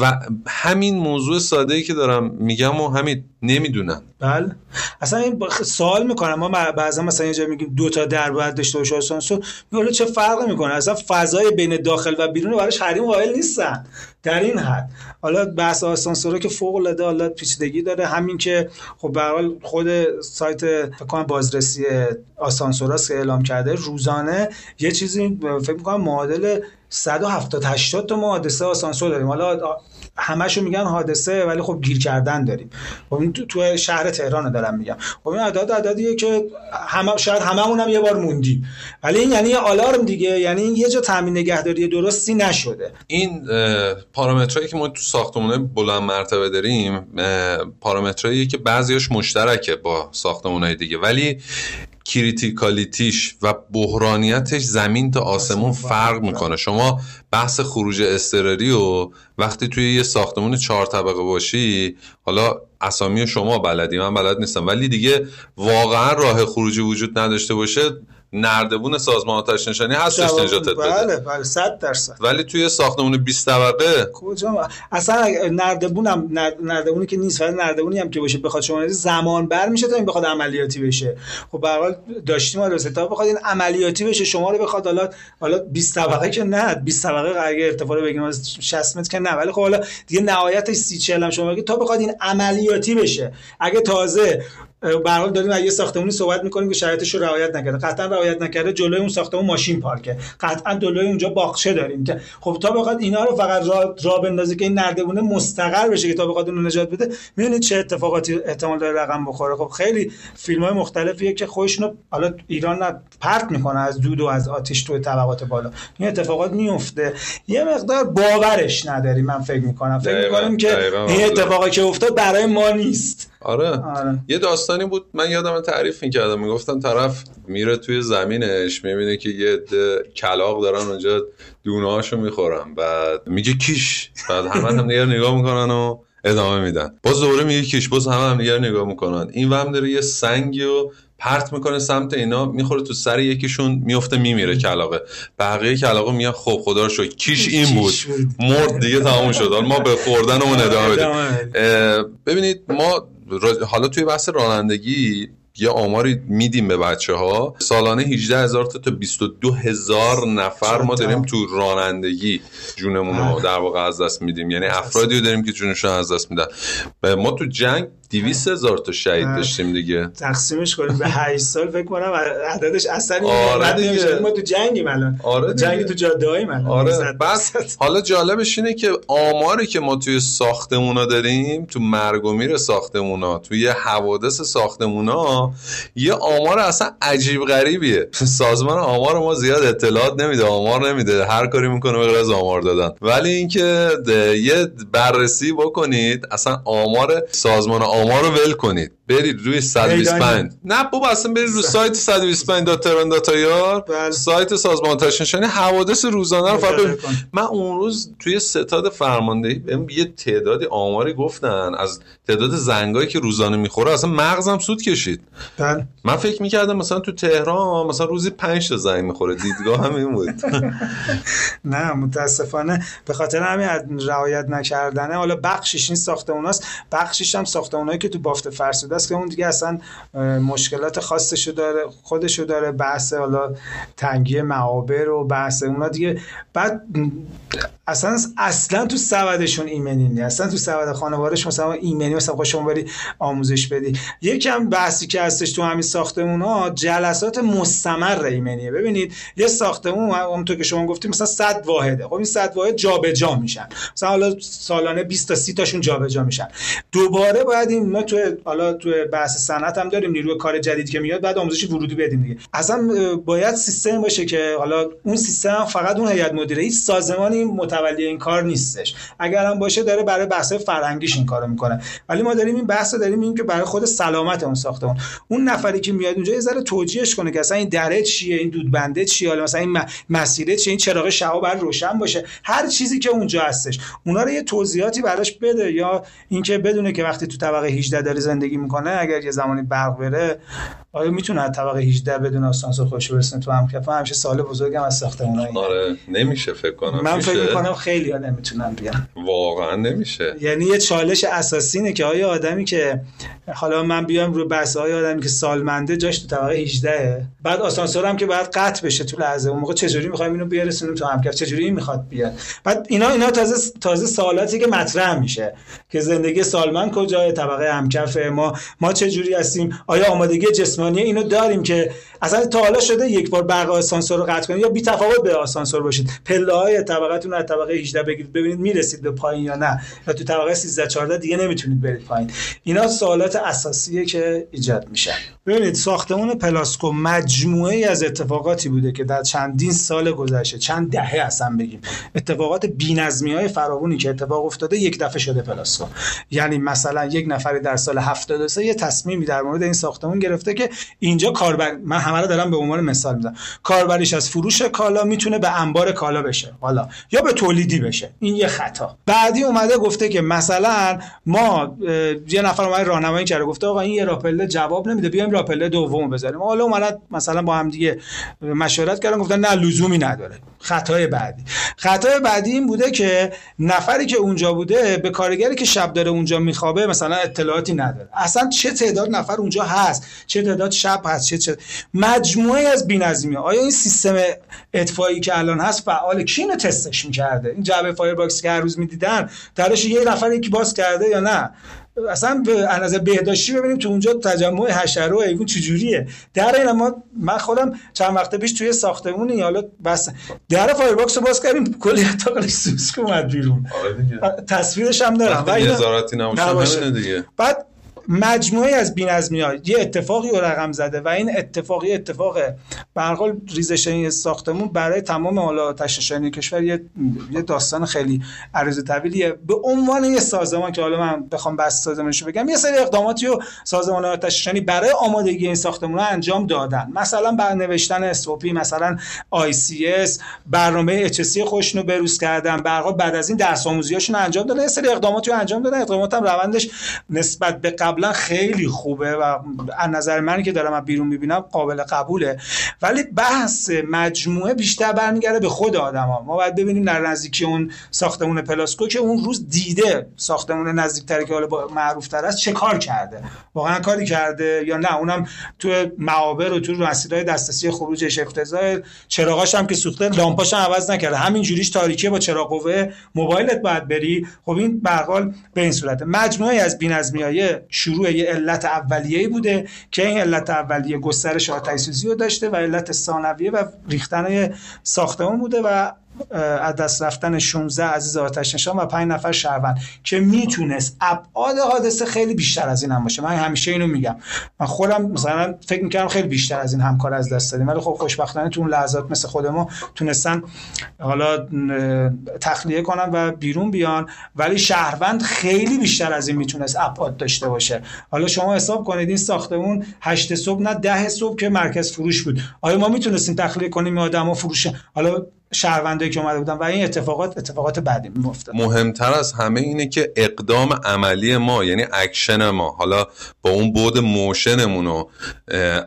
و همین موضوع ساده ای که دارم میگم و همین نمی‌دونن. بله. اصلا این سوال می‌کنم. ما بعضا مثلا یه جا میگیم دو تا در باید داشته باشه آسانسور. میگه چه فرقی می‌کنه؟ اصلا فضای بین داخل و بیرون براش حریم قائل نیستن. در این حد. حالا بحث آسانسور که فوق العاده حالا پیچیدگی داره. همین که خب به حال خود سایت فکر کنم بازرسی آسانسوراست که اعلام کرده روزانه یه چیزی فکر می‌کنم معادل 170 80 تا حادثه آسانسور داریم. حالا همشو میگن حادثه ولی خب گیر کردن داریم. خب تو, تو شهر تهران دارم میگم. خب این اعداد عددیه که همه شاید هممون هم یه بار موندیم. ولی این یعنی آلارم دیگه. یعنی این یه جا تامین نگهداری درستی نشده. این پارامترهایی که ما تو ساختمونه بلند مرتبه داریم پارامترهایی که بعضیاش مشترکه با ساختمونهای دیگه. ولی کریتیکالیتیش و بحرانیتش زمین تا آسمون فرق می‌کنه. شما بحث خروج استراری و وقتی توی یه ساختمون چهار طبقه باشی حالا اسامی شما بلدی من بلد نیستم. ولی دیگه واقعا راه خروجی وجود نداشته باشه. نردبون سازمان آتش نشانی هستش نجاتت بده. بله بله 100 درصد. ولی توی ساختمون 20 طبقه کجا؟ اصلا نردبون هم نردبونی که نیست ولی نردبونی هم که باشه بخواد شما زمان بر میشه تا این بخواد عملیاتی بشه. خب به حال داشتیم حالا تا بخواد این عملیاتی بشه شما رو بخواد حالا حالا 20 طبقه که نه 20 طبقه اگه ارتفاع رو بگیم از 60 متر که نه ولی خب حالا دیگه نهایتش 30 40 هم شما بگید تا بخواد این عملیاتی بشه. اگه تازه به حال داریم از یه ساختمونی صحبت می‌کنیم که شرایطش رو رعایت نکرده. قطعا رعایت نکرده جلوی اون ساختمون ماشین پارکه. قطعا جلوی اونجا باغچه داریم که خب تا بخواد اینا رو فقط را, را بندازه که این نردبونه مستقر بشه که تا بخواد اون نجات بده می‌دونید چه اتفاقاتی احتمال داره رقم بخوره. خب خیلی فیلم های مختلفیه که خودشونو حالا ایران نه پرت می‌کنه از دود و از آتش تو طبقات بالا. این اتفاقات میفته یه مقدار باورش نداریم من فکر می‌کنم. فکر می‌کنیم که این اتفاقی که افتاد برای ما نیست. آره. آره. یه داستانی بود من یادم تعریف می‌کردم. می‌گفتن طرف میره توی زمینش می‌بینه که یه کلاق دارن اونجا دونه هاشو می‌خورن. بعد میگه کیش. بعد همه هم دیگر نگاه می‌کنن و ادامه میدن. باز دوره میگه کیش. باز همه هم دیگر نگاه می‌کنن. این وهم داره یه سنگی و پرت می‌کنه سمت اینا می‌خوره تو سر یکیشون میفته میمیره کلاقه بقیه کلاقه میگن خب خدا رو کیش این بود. مرد دیگه تموم شد. ما به خوردن اون ادامه بدیم. ببینید ما حالا توی بحث رانندگی یه آماری میدیم به بچه ها سالانه 18 هزار تا تا 22 هزار نفر ما داریم تو رانندگی جونمون رو در واقع از دست میدیم. یعنی افرادی رو داریم که جونشون از دست میدن. ما تو جنگ 200 هزار تا شهید داشتیم دیگه. تقسیمش کنیم به 8 سال فکر کنم عددش اصلا آره دیگه. ما تو جنگیم الان. آره جنگ تو جاده های من آره بس حالا جالبش اینه که آماری که ما توی ساختمونا داریم تو مرگ و میر ساختمونا توی حوادث ساختمونا یه آمار اصلا عجیب غریبیه. سازمان آمار ما زیاد اطلاعات نمیده آمار نمیده. هر کاری می‌کنه غیر از آمار دادن. ولی اینکه یه بررسی بکنید اصلا آمار سازمان آمار رو ول کنید. برید روی 125 نه بابا اصلا برید رو سایت 125 دات ترن داتایار بله. سایت سازمان تشنشانی حوادث روزانه رو فقط. من اون روز توی ستاد فرماندهی بهم یه تعدادی آماری گفتن از تعداد زنگایی که روزانه می‌خوره. اصلا مغزم سود کشید. بله. من فکر می‌کردم مثلا تو تهران مثلا روزی 5 تا زنگ می‌خوره. دیدگاه هم این بود. نه متاسفانه. به خاطر همین رعایت نکردنه حالا بخشش این ساختموناست بخشش هم ساختمونایی که تو بافت فرسوده است که اون دیگه اصلا مشکلات خاصشو داره خودشو داره بحث حالا تنگی معابر و بحث اونا دیگه. بعد اصلا اصلا تو سبدشون ایمنی نیست. اصلا تو سبد خانوارش مثلا ایمنی مثلا خب شما بری آموزش بدی. یکم بحثی که هستش تو همین ساختمون ها جلسات مستمر ایمنیه. ببینید یه ساختمون همونطور که شما گفتیم مثلا 100 واحده. خب این 100 واحد جابجا میشن. مثلا حالا سالانه 20 تا 30 تاشون جابجا میشن. دوباره باید این ما تو حالا تو بحث صنعت هم داریم نیروی کار جدید که میاد بعد آموزش ورودی بدیم دیگه. اصلا باید سیستم باشه که حالا اون سیستم فقط اون هیئت مدیره هیچ سازمانی متولی این کار نیستش. اگر هم باشه داره برای بحث فرهنگیش این کارو می‌کنه. ولی ما داریم این بحث داریم این که برای خود سلامت اون ساختمون اون نفری که میاد اونجا یه ذره توجیهش کنه که اصلا این دره چیه این دودبنده چیه حالا مثلا این مسیره چیه این چراغ شبا بر روشن باشه. هر چیزی که اونجا هستش. اونا رو یه توضیحاتی براش بده یا اینکه بدونه که وقتی تو 18 داره زندگی می‌کنه اگر یه زمانی برق بره آیا می‌تونه از طبقه 18 بدون آسانسور خوش برسونه؟ تو هم من همیشه سال بزرگم از ساختمونای آره نمیشه فکر کنم. من میشه؟ فکر می‌کنم خیلی ها نمی‌تونن بیان. واقعا نمیشه. یعنی یه چالش اساسی اینه که آیا آدمی که حالا من بیام رو بحث آیا آدمی که سالمنده جاش تو طبقه 18 بعد آسانسور هم که باید قطع بشه تو لحظه. اون موقع چجوری می‌خوایم اینو برسونیم تو همکف چجوری این می‌خواد بیاد؟ بعد اینا اینا تازه تازه سوالاتی که مطرح میشه که زندگی سالمند کجای طبقه همکف ما ما چجوری هستیم؟ آیا آمادگی جسمانی اینو داریم که اصلا تا حالا شده یک بار برق آسانسور رو قطع کنید یا بی تفاوت به آسانسور باشید. پله های طبقتون رو از طبقه 18 بگیرید ببینید می‌رسید به پایین یا نه یا تو طبقه 13 14 دیگه نمی‌تونید برید پایین. اینا سوالات اساسیه که ایجاد میشه. ببینید ساختمون پلاسکو مجموعه ای از اتفاقاتی بوده که در چندین سال گذشته چند دهه اصلا بگیم اتفاقات بی‌نظمی های فراوانی که اتفاق افتاده یک دفعه شده پلاسکو. یعنی مثلا یک نفری در سال 73 یه تصمیمی در مورد این ساختمون گرفته که اینجا کاربر من همه رو دارم به عنوان مثال می‌زنم. کاربریش از فروش کالا می‌تونه به انبار کالا بشه حالا یا به تولیدی بشه. این یه خطا. بعدی اومده گفته که مثلا ما یه نفر اومد راهنمایی کرده گفته آقا این یه راه‌پله جواب نمیده بیایم راه‌پله دوم بذاریم حالا اومدن مثلا با هم دیگه مشورت کردن گفتن نه لزومی نداره. خطای بعدی. خطای بعدی این بوده که نفری که اونجا بوده به کارگری که شب داره اونجا میخوابه مثلا اطلاعاتی نداره. اصلا چه تعداد نفر اونجا هست؟ چه تعداد شب هست؟ چه, چه مجموعه از بی‌نظمی آیا این سیستم اطفایی که الان هست فعال؟ کی اینو تستش می‌کرده؟ این جعبه fire box که هر روز می‌دیدن درش یه نفر یکی باز کرده یا نه؟ اصلا به از نظر بهداشتی ببینیم تو اونجا تجمع حشره و حیوان چجوریه. در این ما من خودم چند وقت پیش توی ساختمونی حالا بس در fire box رو باز کردیم کلی اتاقش سوسک اومد بیرون. آره تصویرش هم دارم. وقتی نظارتی نباشه دیگه. بعد مجموعه از بی‌نظمی ها یه اتفاقی رو رقم زده و این اتفاقی اتفاق به هر حال ریزش این ساختمون برای تمام حالا آتش‌نشانی کشور یه یه داستان خیلی عریض طویلیه. به عنوان یه سازمان که حالا من بخوام بس سازمانش رو بگم یه سری اقداماتی رو سازمان های تشنشانی برای آمادگی این ساختمون ها انجام دادن. مثلا بر نوشتن SOP مثلا ICS برنامه HSC خودشون رو بروز کردن. حال بعد از این درس آموزیاشون رو انجام دادن. یه سری اقداماتی رو انجام دادن. اقدامات هم روندش نسبت به قبلا خیلی خوبه و از نظر من که دارم از بیرون می‌بینم قابل قبوله. ولی بحث مجموعه بیشتر برمیگرده به خود آدما ما باید ببینیم در نزدیکی اون ساختمون پلاسکو که اون روز دیده ساختمون نزدیکتری که حالا معروف تر است چه کار کرده. واقعا کاری کرده یا نه؟ اونم تو معابر و تو مسیرهای دسترسی خروجش افتضاح چراغاش هم که سوخته لامپاش هم عوض نکرده. همین جوریش تاریکیه با چراغ قوه موبایلت باید بری. خب این به به این صورت مجموعه از بی‌نظمی‌های شروع یه علت اولیه‌ای بوده که این علت اولیه گسترش آتش سوزی رو داشته و علت ثانویه و ریختن ساختمان بوده و از دست رفتن 16 عزیز آتش نشان و 5 نفر شهروند که می‌تونست ابعاد حادثه خیلی بیشتر از این هم باشه. من همیشه اینو میگم. من خودم مثلا فکر می‌کردم خیلی بیشتر از این همکار از دست دادیم. ولی خب خوشبختانه تو اون لحظات مثل خود ما تونستن حالا تخلیه کنن و بیرون بیان. ولی شهروند خیلی بیشتر از این می‌تونست ابعاد داشته باشه. حالا شما حساب کنید این ساختمون 8 صبح نه 10 صبح که مرکز فروش بود. آیا ما می‌تونستیم تخلیه کنیم؟ آدمو فروش حالا شهروندایی که اومده بودن و این اتفاقات اتفاقات بعدی میافتاد. مهمتر از همه اینه که اقدام عملی ما یعنی اکشن ما حالا با اون بعد motion مون و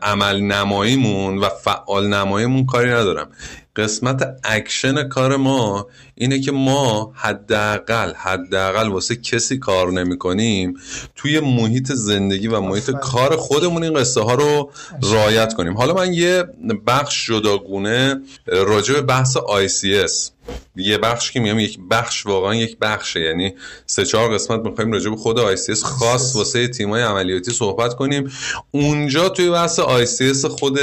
عمل نماییمون و فعال نماییمون کاری ندارم. قسمت اکشن کار ما اینه که ما حداقل حداقل واسه کسی کار نمی کنیم توی محیط زندگی و محیط کار خودمون این قصه ها رو رعایت کنیم. حالا من یه بخش جداگونه راجع به بحث ICS یه بخش که میگم یک بخش واقعا یک بخشه. یعنی سه چهار قسمت می‌خوایم راجع به خود ICS خاص واسه تیمای عملیاتی صحبت کنیم. اونجا توی بحث ICS خود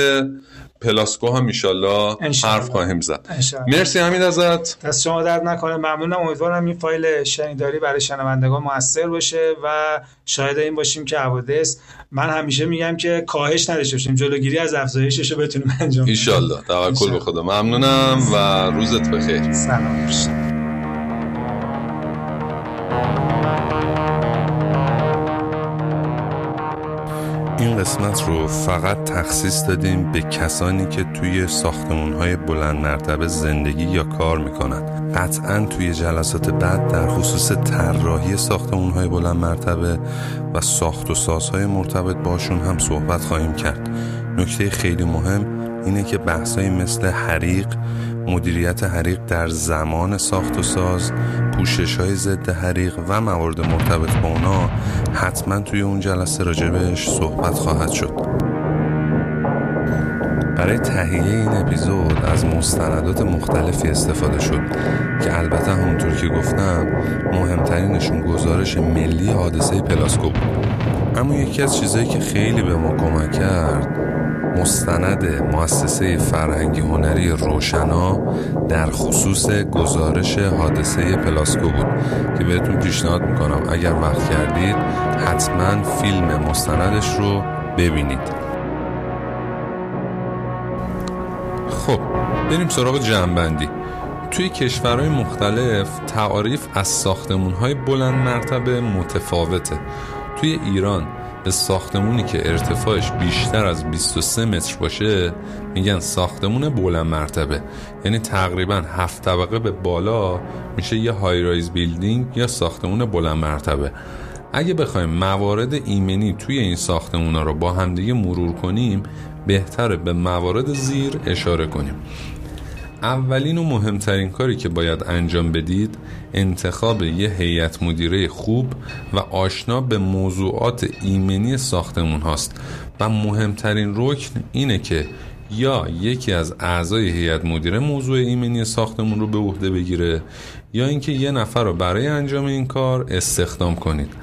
پلاسکو هم ایشالله حرف خواهیم زد. مرسی همین ازت. دست شما درد نکنه. ممنونم. امیدوارم این فایل شنیداری برای شنوندگان موثر باشه و شاهد این باشیم که حوادث. من همیشه میگم که کاهش نداشته باشیم. جلوگیری از افزایشش رو بتونیم انجام ایشالله توکل به خدا. ممنونم و روزت بخیر. سلام. قسمت رو فقط تخصیص دادیم به کسانی که توی ساختمون های بلند مرتبه زندگی یا کار می‌کنن قطعا توی جلسات بعد در خصوص طراحی ساختمون های بلند مرتبه و ساخت و سازهای مرتبط باشون هم صحبت خواهیم کرد. نکته خیلی مهم اینه که بحثایی مثل حریق مدیریت حریق در زمان ساخت و ساز پوشش های ضد حریق و موارد مرتبط با اونا حتما توی اون جلسه راجبش صحبت خواهد شد. برای تهیه این اپیزود از مستندات مختلفی استفاده شد که البته همونطور که گفتم مهمترینشون گزارش ملی حادثه پلاسکو بود. اما یکی از چیزهایی که خیلی به ما کمک کرد مستند مؤسسه فرهنگی هنری روشنا در خصوص گزارش حادثه پلاسکو بود که بهتون پیشنهاد می‌کنم. اگر وقت کردید حتما فیلم مستندش رو ببینید. خب بریم سراغ جنبندی. توی کشورهای مختلف تعاریف از ساختمونهای بلند مرتبه متفاوته. توی ایران به ساختمونی که ارتفاعش بیشتر از 23 متر باشه میگن ساختمون بلند مرتبه. یعنی تقریبا هفت طبقه به بالا میشه یه های رایز بیلدینگ یا ساختمون بلند مرتبه. اگه بخوایم موارد ایمنی توی این ساختمونا رو با همدیگه مرور کنیم بهتره به موارد زیر اشاره کنیم. اولین و مهمترین کاری که باید انجام بدید انتخاب یه هیئت مدیره خوب و آشنا به موضوعات ایمنی ساختمون هاست. و مهمترین رکن اینه که یا یکی از اعضای هیئت مدیره موضوع ایمنی ساختمون رو به عهده بگیره یا اینکه یه نفر رو برای انجام این کار استخدام کنید.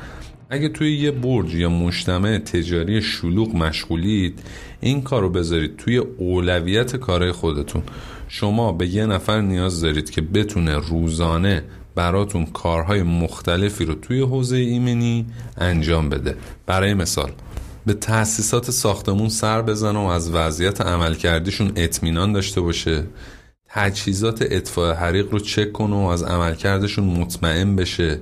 اگه توی یه برج یا مجتمع تجاری شلوغ مشغولید این کار رو بذارید توی اولویت کارهای خودتون. شما به یه نفر نیاز دارید که بتونه روزانه براتون کارهای مختلفی رو توی حوزه ایمنی انجام بده. برای مثال به تأسیسات ساختمون سر بزنه و از وضعیت عملکردیشون اطمینان داشته باشه. تجهیزات اطفاء حریق رو چک کنه و از عملکردشون مطمئن بشه.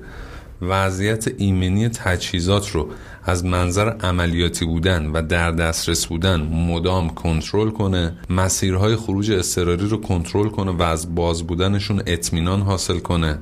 وضعیت ایمنی تجهیزات رو از منظر عملیاتی بودن و در دسترس بودن مدام کنترل کنه مسیرهای خروج اضطراری رو کنترل کنه و از باز بودنشون اطمینان حاصل کنه.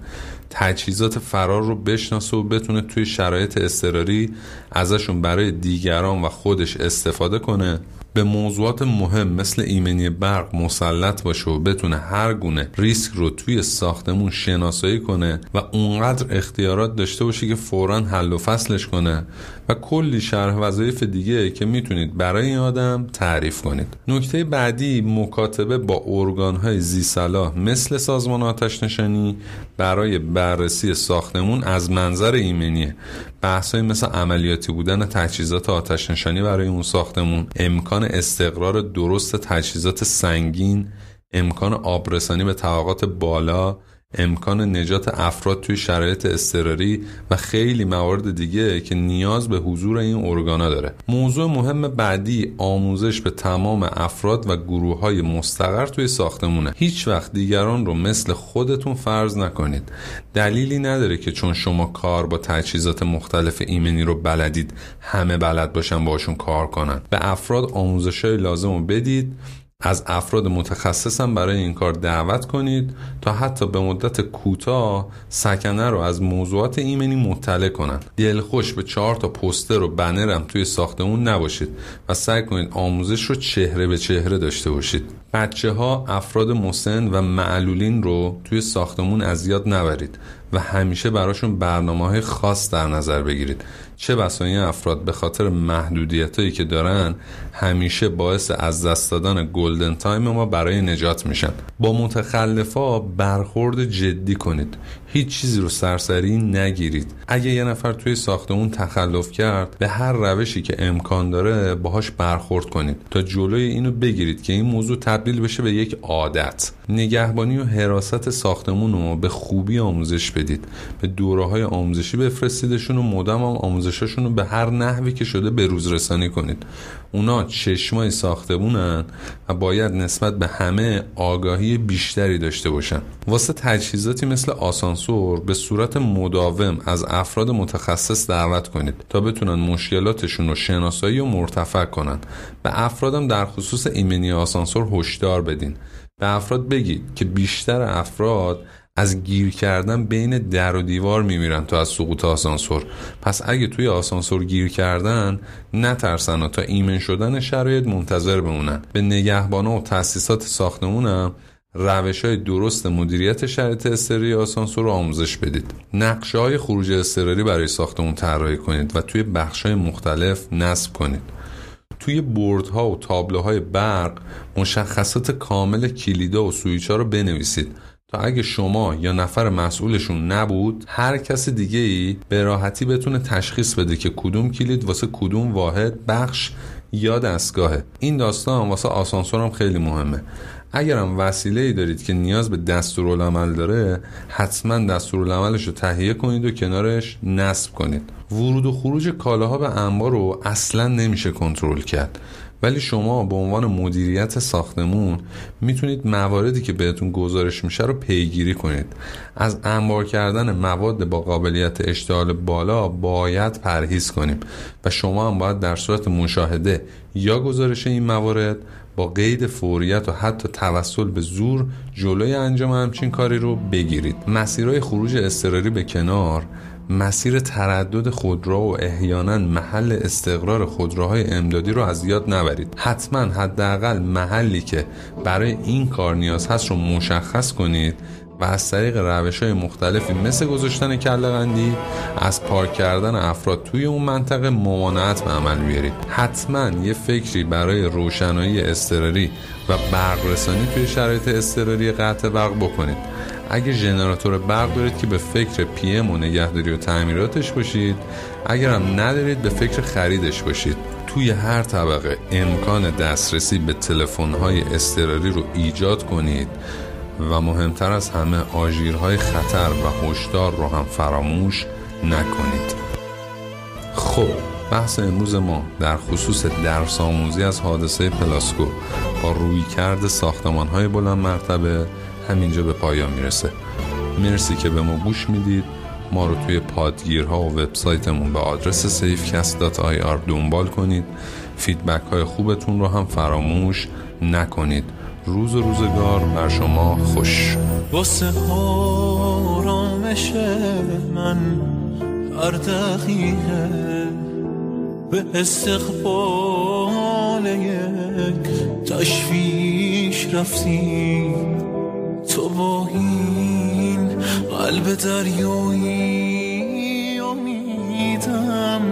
تجهیزات فرار رو بشناسه و بتونه توی شرایط اضطراری ازشون برای دیگران و خودش استفاده کنه. به موضوعات مهم مثل ایمنی برق مسلط باشه و بتونه هر گونه ریسک رو توی ساختمون شناسایی کنه و اونقدر اختیارات داشته باشه که فورا حل و فصلش کنه. و کلی شرح وظایف دیگه که می‌تونید برای این آدم تعریف کنید. نکته بعدی مکاتبه با ارگانهای زی صلاح مثل سازمان آتش نشانی برای بررسی ساختمون از منظر ایمنیه. بحثایی مثل عملیاتی بودن تجهیزات آتش نشانی برای اون ساختمون امکان استقرار درست تجهیزات سنگین امکان آبرسانی به طبقات بالا امکان نجات افراد توی شرایط اضطراری و خیلی موارد دیگه که نیاز به حضور این ارگانا داره. موضوع مهم بعدی آموزش به تمام افراد و گروه های مستقر توی ساختمونه. هیچ وقت دیگران رو مثل خودتون فرض نکنید. دلیلی نداره که چون شما کار با تجهیزات مختلف ایمنی رو بلدید همه بلد باشن باشون کار کنن. به افراد آموزش های لازم رو بدید از افراد متخصص هم برای این کار دعوت کنید تا حتی به مدت کوتاه سکنه رو از موضوعات ایمنی مطلع کنند دلخوش به چهار تا پوستر و بنر هم توی ساختمون نباشید و سعی کنید آموزش رو چهره به چهره داشته باشید. بچه ها افراد مسن و معلولین رو توی ساختمون اذیت نبرید و همیشه براشون برنامه های خاص در نظر بگیرید. چه بسا این افراد به خاطر محدودیت هایی که دارن همیشه باعث از دست دادن گلدن تایم ما برای نجات میشن. با متخلفا برخورد جدی کنید. هیچ چیزی رو سرسری نگیرید. اگه یه نفر توی ساختمون تخلف کرد به هر روشی که امکان داره باهاش برخورد کنید. تا جلوی اینو بگیرید که این موضوع تبدیل بشه به یک عادت. نگهبانی و حراست ساختمون رو به خوبی آموزش بدید. به دوره های آموزشی بفرستیدشون و مدام هم آموزشاشون رو به هر نحوی که شده به روز رسانی کنید. اونا چشمای ساختمونن و باید نسبت به همه آگاهی بیشتری داشته باشن. واسه تجهیزاتی مثل آسانسور به صورت مداوم از افراد متخصص دعوت کنید تا بتونن مشکلاتشون رو شناسایی و مرتفع کنن. به افرادم در خصوص ایمنی آسانسور هشدار بدین. به افراد بگید که بیشتر افراد از گیر کردن بین در و دیوار میمیرن تا از سقوط آسانسور. پس اگه توی آسانسور گیر کردن نترسن و تا ایمن شدن شرایط منتظر بمونن. به نگهبانا و تاسیسات ساختمونم روش های درست مدیریت شرایط استراری آسانسور رو آموزش بدید. نقشه های خروج استراری برای ساختمون طراحی کنید و توی بخش های مختلف نصب کنید. توی بردها و تابلوهای برق مشخصات کامل کلیدا و سویچ ها رو بنویسید. تا اگه شما یا نفر مسئولشون نبود هر کس دیگه ای به راحتی بتونه تشخیص بده که کدوم کلید واسه کدوم واحد بخش یا دستگاهه. این داستان واسه آسانسور هم خیلی مهمه. اگرم وسیله ای دارید که نیاز به دستورالعمل داره حتما دستورالعملش رو تهیه کنید و کنارش نصب کنید. ورود و خروج کالاها به انبار رو اصلا نمیشه کنترل کرد. ولی شما به عنوان مدیریت ساختمون می‌تونید مواردی که بهتون گزارش میشه رو پیگیری کنید. از انبار کردن مواد با قابلیت اشتعال بالا باید پرهیز کنیم و شما هم باید در صورت مشاهده یا گزارش این موارد با قید فوریت و حتی توسل به زور جلوی انجام همچین کاری رو بگیرید. مسیرهای خروج اضطراری به کنار مسیر تردد خودرو و احیانا محل استقرار خودروهای امدادی رو از یاد نبرید. حتما حداقل محلی که برای این کار نیاز هست رو مشخص کنید و از طریق روش های مختلفی مثل گذاشتن کلغندی از پارک کردن افراد توی اون منطقه ممانعت به عمل بیارید. حتما یه فکری برای روشنایی اضطراری و برق توی شرایط اضطراری قطع برق بکنید. اگه ژنراتور برق دارید که به فکر پی ام و نگهداری و تعمیراتش باشید اگرم ندارید به فکر خریدش باشید. توی هر طبقه امکان دسترسی به تلفن‌های اضطراری رو ایجاد کنید و مهمتر از همه آژیرهای خطر و هشدار رو هم فراموش نکنید. خب بحث امروز ما در خصوص درس آموزی از حادثه پلاسکو با روی کرد ساختمان های بلند مرتبه همینجا به پایان می‌رسه. مرسی که به ما گوش می‌دید. ما رو توی پادگیرها و وبسایتمون به آدرس safecast.ir دنبال کنید. فیدبک های خوبتون رو هم فراموش نکنید. روز روزگار بر شما خوش. واسه آرامش من هر دقیقه به استقبال یک تشویش رفتی تو با این قلب دریایی امیدم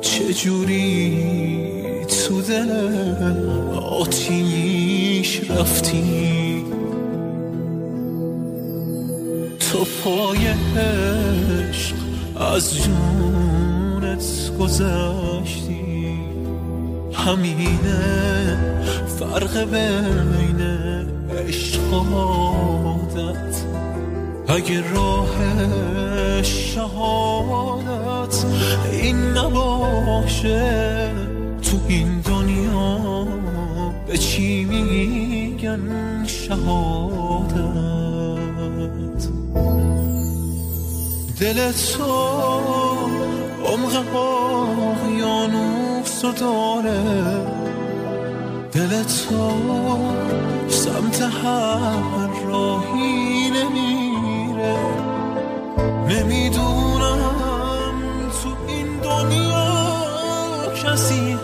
چجوری تو دل آتیش رفتی؟ تو پای عشق از جونت گذشتی. همینه فرق بین عشقادت اگه راه شهادت این نباشه تو این دنیا به چی میگن شهادت؟ دل تو عمق اقیانوس داره دل تو سمت هر راهی نمیره. نمی‌دونم تو این دنیا کسی